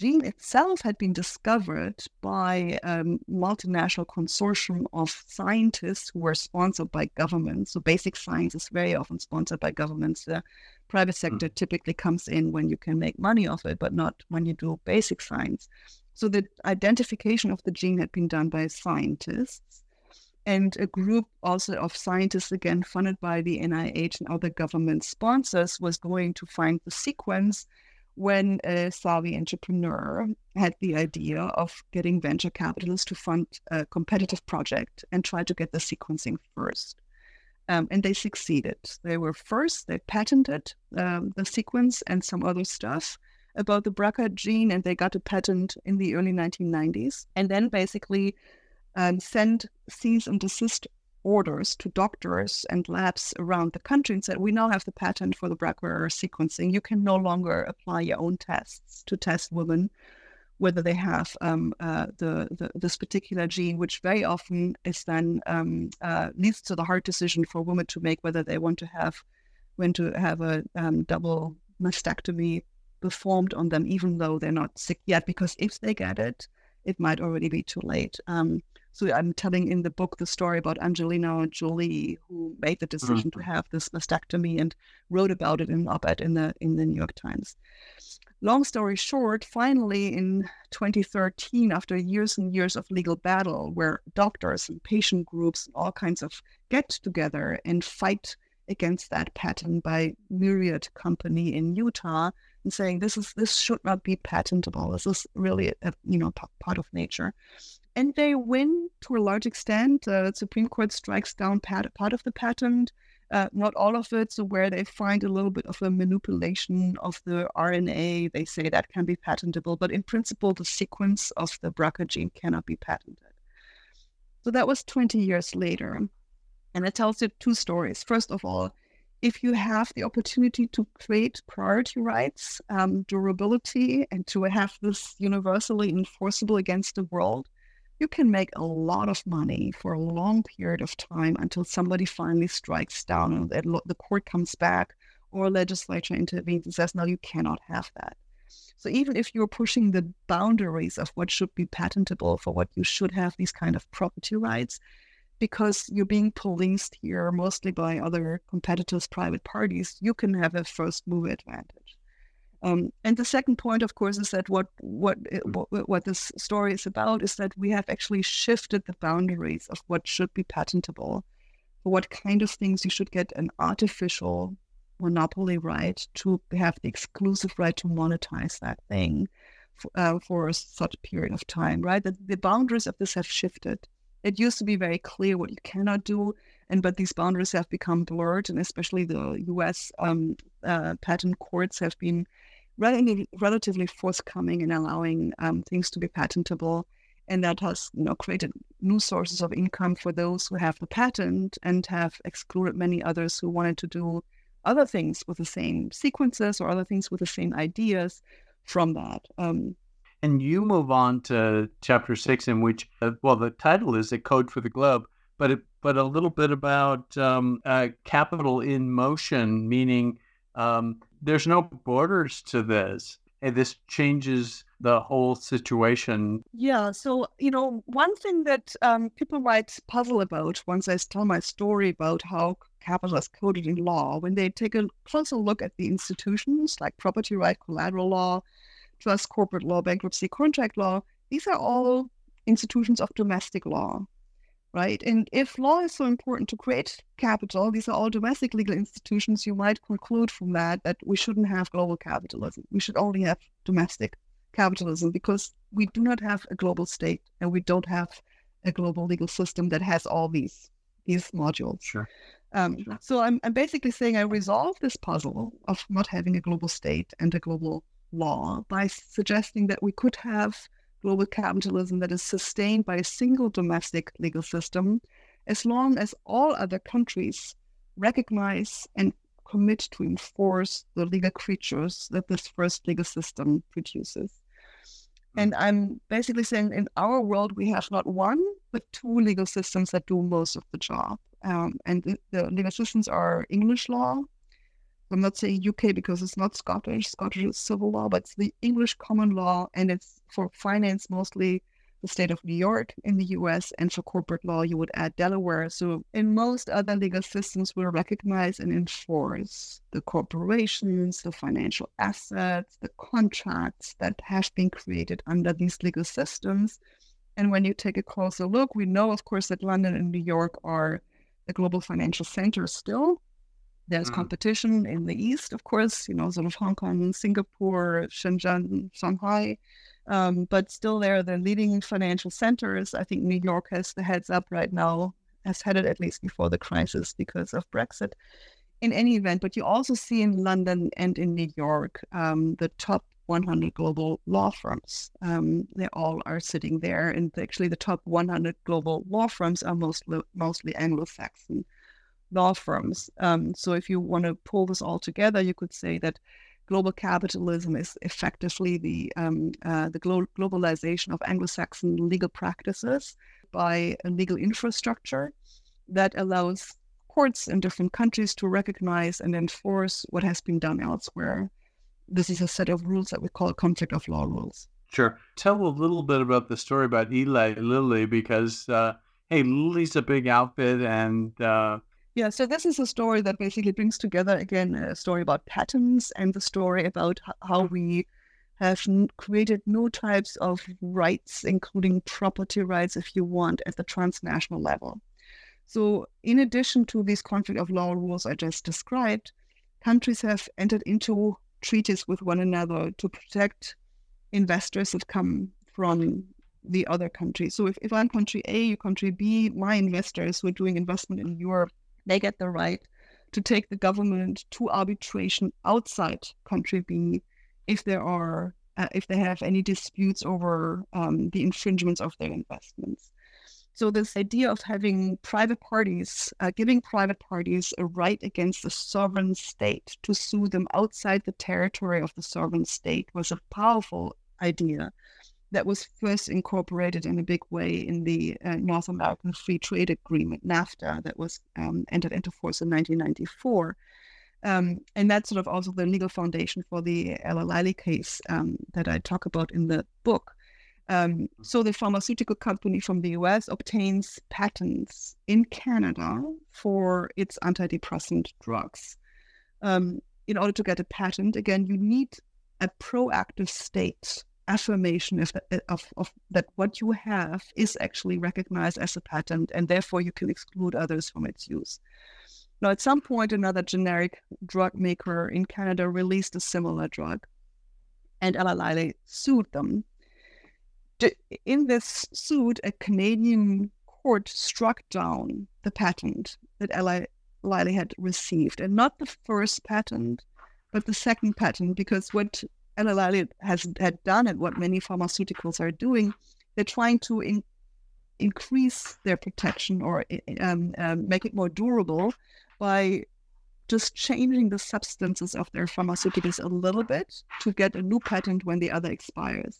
gene itself had been discovered by a multinational consortium of scientists who were sponsored by governments. So basic science is very often sponsored by governments. The private hmm. sector mm. typically comes in when you can make money off it, but not when you do basic science. So the identification of the gene had been done by scientists and a group also of scientists, again funded by the NIH and other government sponsors, was going to find the sequence when a savvy entrepreneur had the idea of getting venture capitalists to fund a competitive project and try to get the sequencing first. Um, and they succeeded. They were first, they patented um, the sequence and some other stuff about the BRCA gene, and they got a patent in the early 1990s. And then basically um, sent cease and desist orders to doctors and labs around the country and said, We now have the patent for the BRCA sequencing. You can no longer apply your own tests to test women whether they have um, uh, the, the, this particular gene, which very often is then um, uh, leads to the hard decision for women to make whether they want to have when to have a um, double mastectomy performed on them, even though they're not sick yet, because if they get it, it might already be too late. Um, so I'm telling in the book the story about Angelina Jolie, who made the decision mm-hmm. to have this mastectomy and wrote about it in an op-ed in the in the New York Times. long story short, finally in 2013, after years and years of legal battle, where doctors and patient groups and all kinds of get together and fight against that patent by Myriad Company in Utah and saying this is this should not be patentable. This is really a, you know p- part of nature, and they win to a large extent. Uh, the Supreme Court strikes down pat- part of the patent uh, not all of it. So where they find a little bit of a manipulation of the RNA, they say that can be patentable. But in principle, the sequence of the BRCA gene cannot be patented. So that was 20 years later. And it tells you two stories. First of all, if you have the opportunity to create priority rights, um, durability, and to have this universally enforceable against the world, you can make a lot of money for a long period of time until somebody finally strikes down and the court comes back or legislature intervenes and says, no, you cannot have that. So even if you're pushing the boundaries of what should be patentable for what you should have these kind of property rights, because you're being policed here mostly by other competitors, private parties, you can have a first move advantage. Um, and the second point, of course, is that what what what what this story is about is that we have actually shifted the boundaries of what should be patentable, what kind of things you should get an artificial monopoly right to have the exclusive right to monetize that thing for, uh, for such a period of time, right? That the boundaries of this have shifted. It used to be very clear what you cannot do, and but these boundaries have become blurred, and especially the U.S. Um, uh, patent courts have been relatively, relatively forthcoming in allowing um, things to be patentable. And that has you know, created new sources of income for those who have the patent and have excluded many others who wanted to do other things with the same sequences or other things with the same ideas from that. Um, and you move on to chapter six, in which, uh, well, the title is A Code for the Globe, but it, but a little bit about um, uh, capital in motion, meaning um, there's no borders to this. And this changes the whole situation. Yeah. So, you know, one thing that um, people might puzzle about once I tell my story about how capital is coded in law, when they take a closer look at the institutions like property right, collateral law, trust, corporate law, bankruptcy, contract law, these are all institutions of domestic law right? And if law is so important to create capital, these are all domestic legal institutions, you might conclude from that that we shouldn't have global capitalism. We should only have domestic capitalism because we do not have a global state and we don't have a global legal system that has all these these modules. Sure. Um, sure. So I'm, I'm basically saying I resolve this puzzle of not having a global state and a global law by suggesting that we could have global capitalism that is sustained by a single domestic legal system, as long as all other countries recognize and commit to enforce the legal creatures that this first legal system produces. Hmm. And I'm basically saying in our world, we have not one, but two legal systems that do most of the job. Um, and the, the, legal systems are English law I'm not saying UK because it's not Scottish. Scottish is civil law, but it's the English common law, and it's for finance mostly the state of New York in the US, and for corporate law, you would add Delaware. So, in most other legal systems, we recognize and enforce the corporations, the financial assets, the contracts that have been created under these legal systems. And when you take a closer look, we know, of course, that London and New York are the global financial centers still. There's mm. competition in the east, of course, you know, sort of Hong Kong, Singapore, Shenzhen, Shanghai. Um, but still, they're the leading financial centers. I think New York has the heads up right now, has had it at least before the crisis because of Brexit. In any event, but you also see in London and in New York um, the top 100 global law firms. Um, they all are sitting there, and actually, the top 100 global law firms are mostly mostly Anglo-Saxon law firms. Um, so if you want to pull this all together, you could say that global capitalism is effectively the um, uh, the glo- globalization of Anglo-Saxon legal practices by a legal infrastructure that allows courts in different countries to recognize and enforce what has been done elsewhere. This is a set of rules that we call conflict of law rules. Sure. Tell a little bit about the story about Eli Lilly because, uh, hey, Lilly's a big outfit and uh, yeah, so this is a story that basically brings together again a story about patents and the story about how we have created no types of rights, including property rights, if you want, at the transnational level. So, in addition to these conflict of law rules I just described, countries have entered into treaties with one another to protect investors that come from the other country. So, if, if I'm country A, you country B, my investors who are doing investment in Europe, they get the right to take the government to arbitration outside country B if there are uh, if they have any disputes over um, the infringements of their investments. So this idea of having private parties, uh, giving private parties a right against the sovereign state to sue them outside the territory of the sovereign state was a powerful idea that was first incorporated in a big way in the uh, North American Free Trade Agreement, NAFTA, that was um, entered into force in 1994. Um, and that's sort of also the legal foundation for the Eli Lilly case um, that I talk about in the book. Um, so the pharmaceutical company from the US obtains patents in Canada for its antidepressant drugs. Um, in order to get a patent, again, you need a proactive state affirmation of, uh, of, of, that what you have is actually recognized as a patent and therefore you can exclude others from its use. Now, at some point, another generic drug maker in Canada released a similar drug, and Lilly sued them. In this suit, a Canadian court struck down the patent that Lilly had received, and not the first patent, but the second patent, because what Eli Lilly has had done and what many pharmaceuticals are doing, they're trying to in, increase their protection or um, um, make it more durable by just changing the substances of their pharmaceuticals a little bit to get a new patent when the other expires.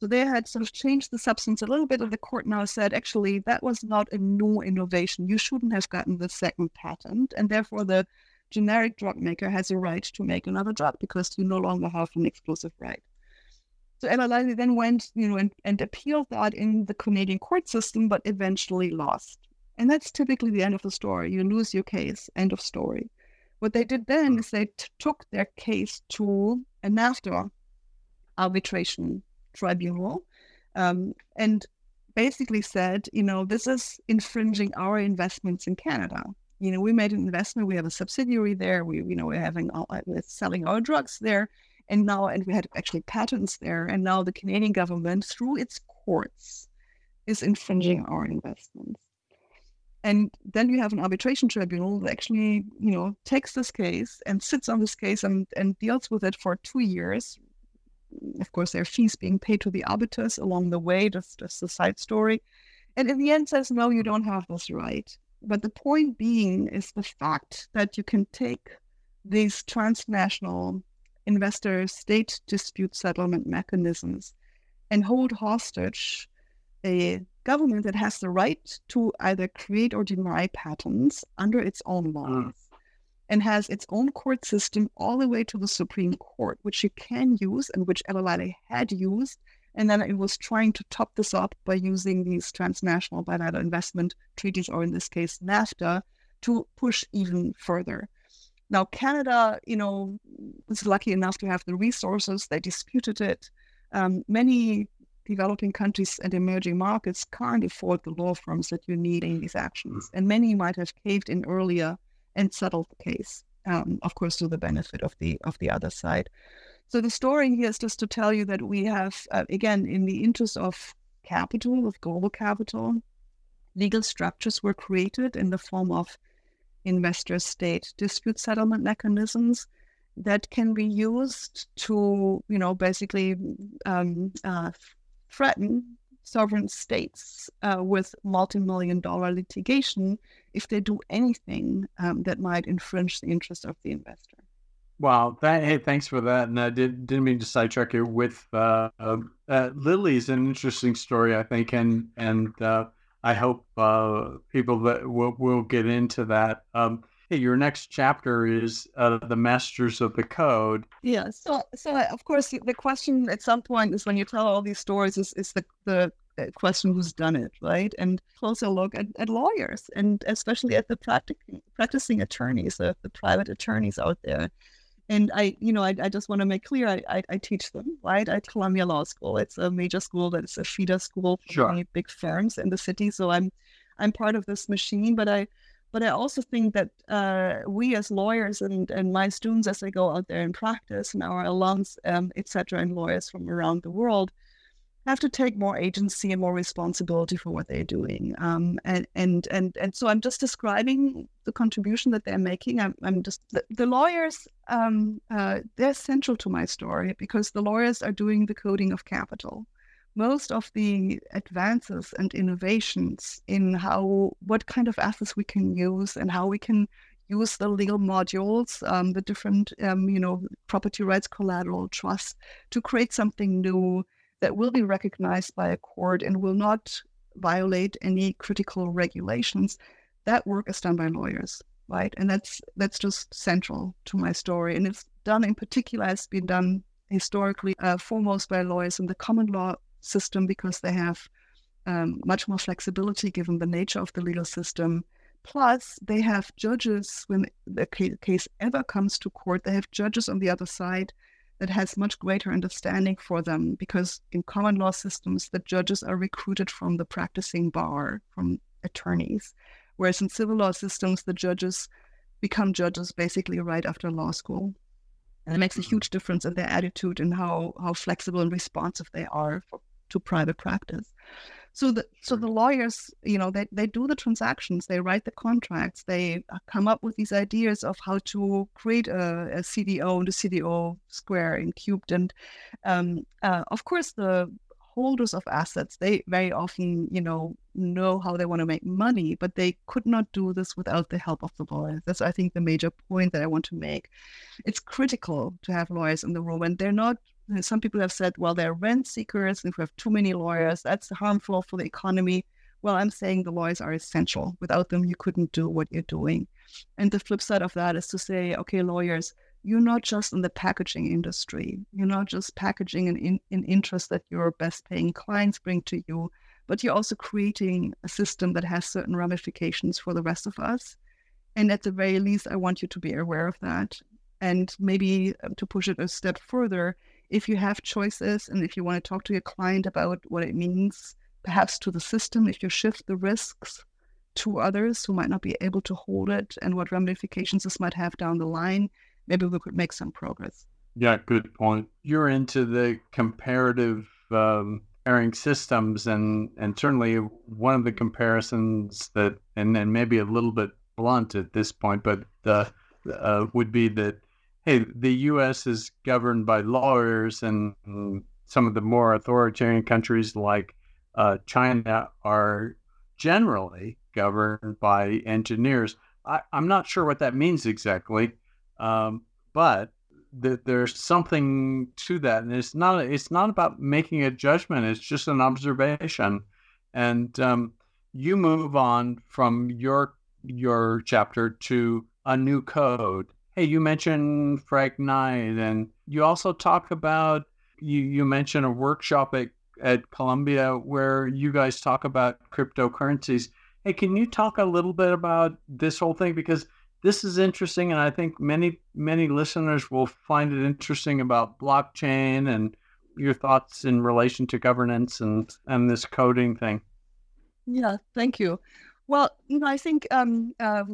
So they had sort of changed the substance a little bit, and the court now said, actually, that was not a new innovation. You shouldn't have gotten the second patent, and therefore the generic drug maker has a right to make another drug because you no longer have an exclusive right. So Eli then went, you know, and, and appealed that in the Canadian court system, but eventually lost. And that's typically the end of the story. You lose your case, end of story. What they did then hmm. is they t- took their case to a NAFTA arbitration tribunal um, and basically said, you know, this is infringing our investments in Canada you know, we made an investment. We have a subsidiary there. We, you know, we're having all, uh, we're selling our drugs there, and now, and we had actually patents there. And now the Canadian government, through its courts, is infringing our investments. And then you have an arbitration tribunal that actually, you know, takes this case and sits on this case and, and deals with it for two years. Of course, there are fees being paid to the arbiters along the way. That's just a side story. And in the end says, no, you don't have this right. But the point being is the fact that you can take these transnational investor state dispute settlement mechanisms and hold hostage a government that has the right to either create or deny patents under its own laws mm. and has its own court system all the way to the Supreme Court, which you can use and which Eli Lilly had used and then it was trying to top this up by using these transnational bilateral investment treaties, or in this case, NAFTA, to push even further. Now, Canada, you know, is lucky enough to have the resources. They disputed it. Um, many developing countries and emerging markets can't afford the law firms that you need in these actions. And many might have caved in earlier and settled the case, um, of course, to the benefit of the of the other side. So the story here is just to tell you that we have, uh, again, in the interest of capital, of global capital, legal structures were created in the form of investor state dispute settlement mechanisms that can be used to, you know, basically um, uh, threaten sovereign states uh, with multi-million dollar litigation if they do anything um, that might infringe the interest of the investor. Wow. That, hey, thanks for that. And I did, didn't mean to sidetrack you with uh, uh, Lilly's an interesting story, I think. And, and uh, I hope uh, people that will, will get into that. Um, hey, your next chapter is uh, the Masters of the Code. Yeah. So, so uh, of course, the question at some point is when you tell all these stories is, is the, the question who's done it, right? And closer look at, at lawyers and especially at the practic- practicing attorneys, the private attorneys out there And I, you know, I, I just want to make clear, I, I, I, teach them, right, at Columbia Law School. It's a major school that is a feeder school for sure. many big firms in the city. So I'm, I'm part of this machine. But I, but I also think that uh, we as lawyers and, and my students as they go out there and practice, and our alums, um, etc., and lawyers from around the world, have to take more agency and more responsibility for what they're doing. Um, and, and and and so I'm just describing the contribution that they're making. I'm, I'm just the, the lawyers. Um, uh, they're central to my story because the lawyers are doing the coding of capital. Most of the advances and innovations in how what kind of assets we can use and how we can use the legal modules, um, the different um, you know property rights, collateral, trust to create something new that will be recognized by a court and will not violate any critical regulations, that work is done by lawyers, right? And that's that's just central to my story. And it's done in particular, it's been done historically uh, foremost by lawyers in the common law system because they have um, much more flexibility given the nature of the legal system. Plus, they have judges when the case ever comes to court. They have judges on the other side that has much greater understanding for them because in common law systems, the judges are recruited from the practicing bar, from attorneys. Whereas in civil law systems, the judges become judges basically right after law school. And it makes a huge difference in their attitude and how, how flexible and responsive they are for, to private practice. So the so the lawyers, you know, they, they do the transactions, they write the contracts, they uh, come up with these ideas of how to create a, a CDO and a CDO square and cubed. And um, uh, of course, the holders of assets, they very often, you know, know how they want to make money, but they could not do this without the help of the lawyers. That's, I think, the major point that I want to make. It's critical to have lawyers in the room, and they're not some people have said, well, they're rent seekers. and If we have too many lawyers, that's harmful for the economy. Well, I'm saying the lawyers are essential. Without them, you couldn't do what you're doing. And the flip side of that is to say, okay, lawyers, you're not just in the packaging industry. You're not just packaging an, in, an interest that your best paying clients bring to you, but you're also creating a system that has certain ramifications for the rest of us. And at the very least, I want you to be aware of that. And maybe um, to push it a step further, if you have choices and if you want to talk to your client about what it means, perhaps to the system, if you shift the risks to others who might not be able to hold it and what ramifications this might have down the line, maybe we could make some progress. Yeah, good point. You're into the comparative um, airing systems, and and certainly one of the comparisons that, and then maybe a little bit blunt at this point, but uh, would be that hey, the U.S. is governed by lawyers, and some of the more authoritarian countries like uh, China are generally governed by engineers. I, am not sure what that means exactly, um, but th- there's something to that, and it's not it's not about making a judgment. It's just an observation, and um, you move on from your your chapter to a new code Hey, you mentioned Frank Knight, and you also talk about you. You mentioned a workshop at at Columbia where you guys talk about cryptocurrencies. Hey, can you talk a little bit about this whole thing because this is interesting, and I think many many listeners will find it interesting about blockchain and your thoughts in relation to governance and and this coding thing. Yeah, thank you. Well, you know, I think um, uh,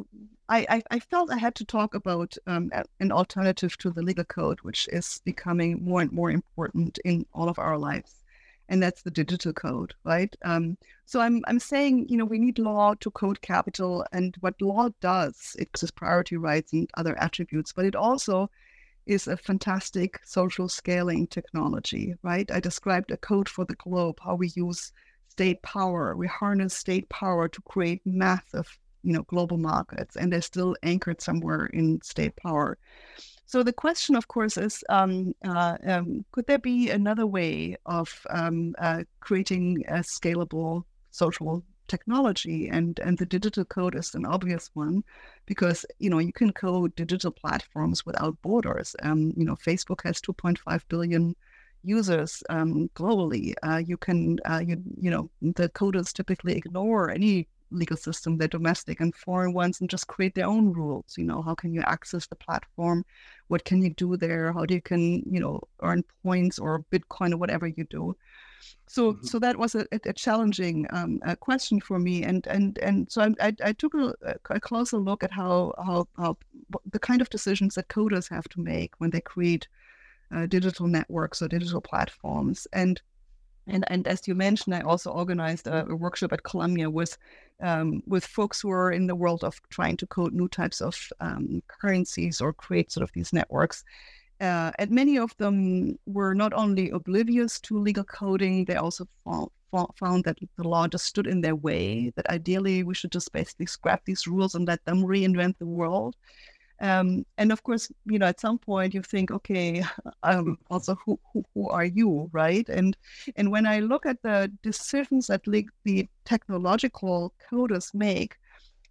I, I, felt I had to talk about um, an alternative to the legal code, which is becoming more and more important in all of our lives, and that's the digital code, right? Um, so I'm I'm saying, you know, we need law to code capital, and what law does, it gives priority rights and other attributes, but it also is a fantastic social scaling technology, right? I described a code for the globe, how we use state power, we harness state power to create massive you know global markets and they're still anchored somewhere in state power. So the question of course is um, uh, um, could there be another way of um, uh, creating a scalable social technology? And and the digital code is an obvious one because you know you can code digital platforms without borders. Um, you know facebook has 2.5 billion users um, globally. Uh, you can, uh, you, you know, the coders typically ignore any legal system, their domestic and foreign ones, and just create their own rules. You know, how can you access the platform? What can you do there? How do you can you know earn points or Bitcoin or whatever you do? So mm-hmm. so that was a, a challenging um, a question for me, and and and so I I, I took a, a, closer look at how how how the kind of decisions that coders have to make when they create uh, digital networks or digital platforms, and and and as you mentioned, I also organized a, a workshop at Columbia with um, with folks who are in the world of trying to code new types of um, currencies or create sort of these networks. Uh, and many of them were not only oblivious to legal coding, they also found, found that the law just stood in their way. That ideally we should just basically scrap these rules and let them reinvent the world. Um, and of course, you know, at some point you think, okay, [LAUGHS] um, also who, who, who are you, right? And and when I look at the decisions that le- the technological coders make,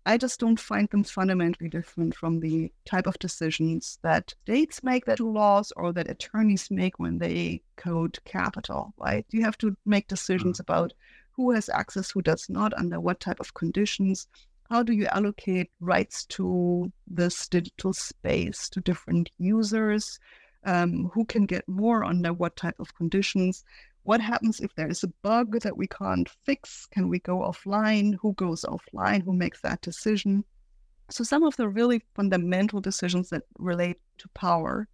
I just don't find them fundamentally different from the type of decisions that states make that laws or that attorneys make when they code capital, right? You have to make decisions mm-hmm. about who has access, who does not, under what type of conditions, how do you allocate rights to this digital space to different users? Um, who can get more under what type of conditions? What happens if there is a bug that we can't fix? Can we go offline? Who goes offline? Who makes that decision? So, some of the really fundamental decisions that relate to power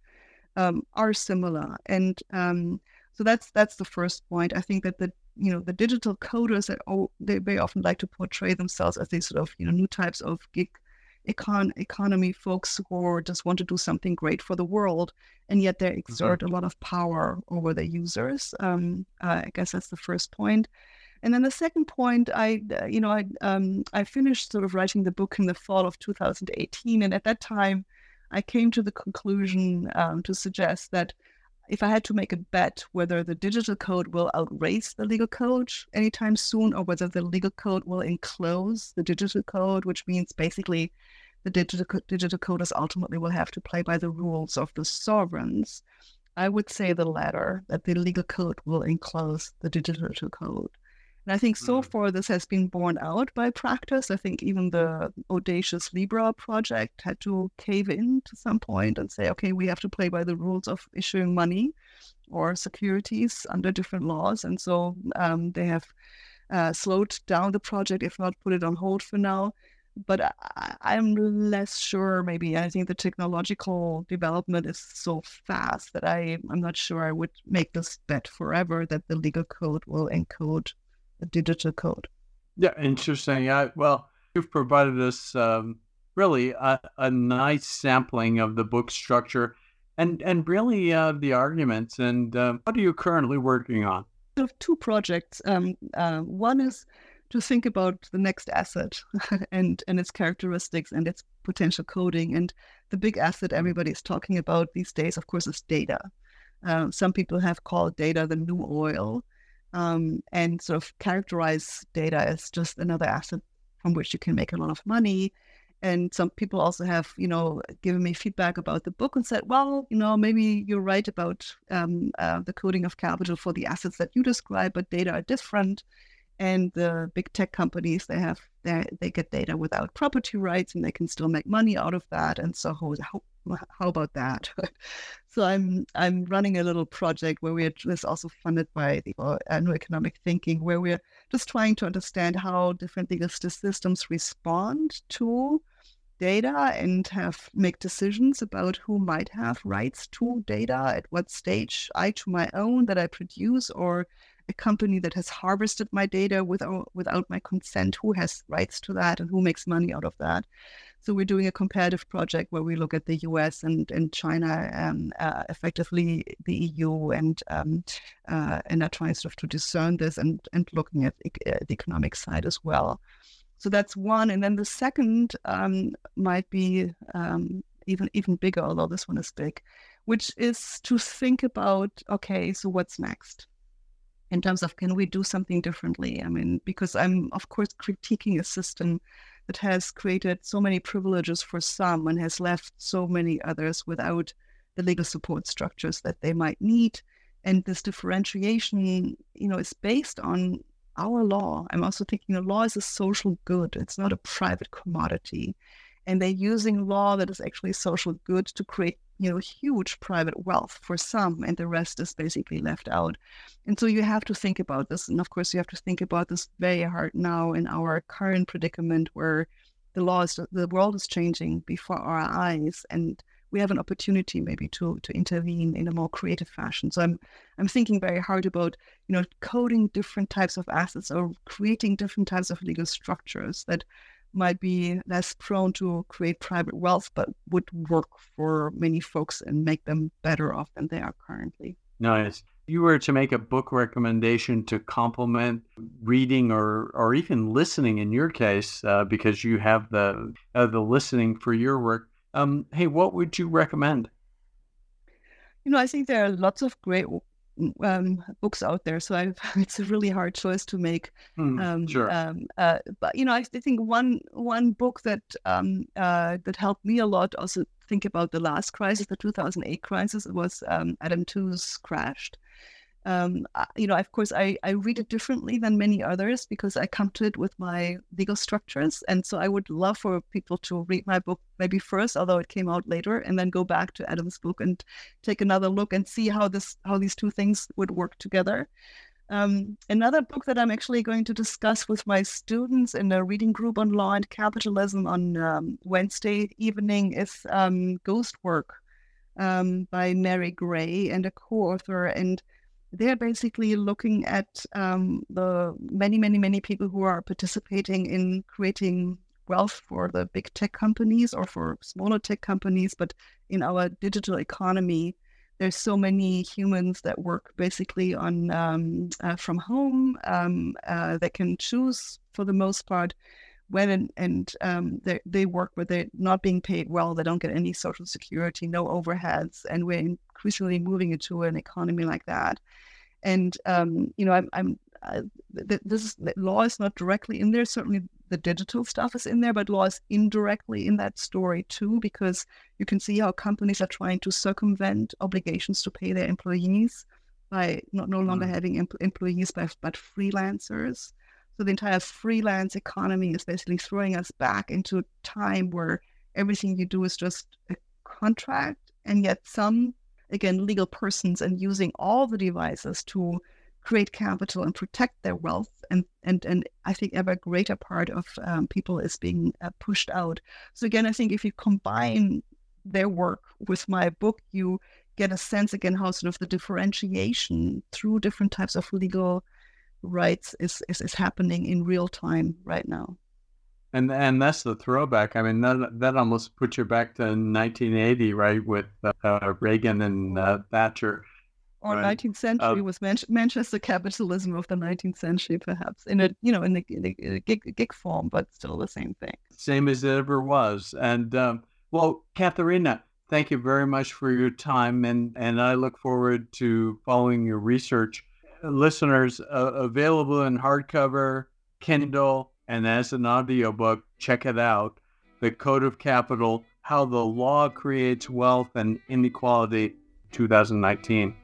um, are similar. And um, so that's that's the first point. I think that the you know the digital coders that oh, they very often like to portray themselves as these sort of you know new types of gig econ- economy folks who just want to do something great for the world and yet they mm-hmm. exert mm-hmm. a lot of power over their users um, uh, i guess that's the first point and then the second point i uh, you know i um, i finished sort of writing the book in the fall of 2018 and at that time i came to the conclusion um, to suggest that if I had to make a bet whether the digital code will outrace the legal code anytime soon or whether the legal code will enclose the digital code, which means basically the digital, digital coders ultimately will have to play by the rules of the sovereigns, I would say the latter, that the legal code will enclose the digital code. And I think so mm. far this has been borne out by practice. I think even the audacious Libra project had to cave in to some point and say, okay, we have to play by the rules of issuing money or securities under different laws. And so um, they have uh, slowed down the project, if not put it on hold for now. But I, am less sure. Maybe I think the technological development is so fast that I, I'm not sure I would make this bet forever that the legal code will encode digital code. Yeah, interesting. I, well, you've provided us um, really a, a, nice sampling of the book structure and and really uh, the arguments. And uh, what are you currently working on? I have two projects. Um, uh, one is to think about the next asset [LAUGHS] and and its characteristics and its potential coding. And the big asset everybody is talking about these days, of course, is data. Uh, some people have called data the new oil um, and sort of characterize data as just another asset from which you can make a lot of money. And some people also have, you know, given me feedback about the book and said, well, you know, maybe you're right about um, uh, the coding of capital for the assets that you describe, but data are different. And the big tech companies, they have they get data without property rights, and they can still make money out of that. And so, how, how about that? [LAUGHS] so I'm I'm running a little project where we're just also funded by the uh, New Economic Thinking, where we're just trying to understand how different legal systems respond to data and have make decisions about who might have rights to data at what stage I to my own that I produce or a company that has harvested my data without without my consent who has rights to that and who makes money out of that so we're doing a comparative project where we look at the US and, and China, um, uh, effectively the EU, and um, uh, and are trying sort of to discern this and, and looking at uh, the economic side as well. So that's one. And then the second um, might be um, even even bigger, although this one is big, which is to think about, okay, so what's next? in terms of can we do something differently? I mean, because I'm of course critiquing a system that has created so many privileges for some and has left so many others without the legal support structures that they might need. And this differentiation, you know, is based on our law. I'm also thinking the law is a social good. It's not a private commodity. And they're using law that is actually social good to create, you know, huge private wealth for some, and the rest is basically left out. And so you have to think about this. And of course, you have to think about this very hard now in our current predicament where the law is the world is changing before our eyes and we have an opportunity maybe to to intervene in a more creative fashion. So I'm I'm thinking very hard about you know coding different types of assets or creating different types of legal structures that might be less prone to create private wealth, but would work for many folks and make them better off than they are currently. Nice. If you were to make a book recommendation to complement reading or, or even listening in your case, uh, because you have the uh, the listening for your work, um, hey, what would you recommend? You know, I think there are lots of great um, books out there, so I've, [LAUGHS] it's a really hard choice to make. Hmm, um, sure. Um, uh, but you know, I think one one book that um, uh, that helped me a lot also think about the last crisis, the 2008 crisis, was um, Adam Tooze Crashed um, you know, of course, I, I read it differently than many others because I come to it with my legal structures. And so I would love for people to read my book maybe first, although it came out later, and then go back to Adam's book and take another look and see how this how these two things would work together. Um, another book that I'm actually going to discuss with my students in a reading group on law and capitalism on um, Wednesday evening is um, Ghost Work um, by Mary Gray and a co-author and they're basically looking at um, the many, many, many people who are participating in creating wealth for the big tech companies or for smaller tech companies. But in our digital economy, there's so many humans that work basically on um, uh, from home. Um, uh, they can choose for the most part when and, and um, they, they work but they're not being paid well. They don't get any social security, no overheads, and we're increasingly moving into an economy like that. And um, you know, I'm, I'm uh, this is, law is not directly in there. Certainly, the digital stuff is in there, but law is indirectly in that story too, because you can see how companies are trying to circumvent obligations to pay their employees by not no longer mm-hmm. having em- employees but, but freelancers. So the entire freelance economy is basically throwing us back into a time where everything you do is just a contract, and yet some, again, legal persons and using all the devices to create capital and protect their wealth. And and and I think ever greater part of um, people is being uh, pushed out. So again, I think if you combine their work with my book, you get a sense again how sort of the differentiation through different types of legal rights is, is, is happening in real time right now. And and that's the throwback. I mean, that that almost puts you back to 1980, right, with uh, Reagan and uh, Thatcher. Or right? 19th century uh, was Man- Manchester capitalism of the 19th century, perhaps in a you know in the, in the gig, gig form, but still the same thing. Same as it ever was. And um, well, Katharina, thank you very much for your time, and and I look forward to following your research listeners uh, available in hardcover, Kindle, and as an audiobook. Check it out. The Code of Capital How the Law Creates Wealth and Inequality, 2019.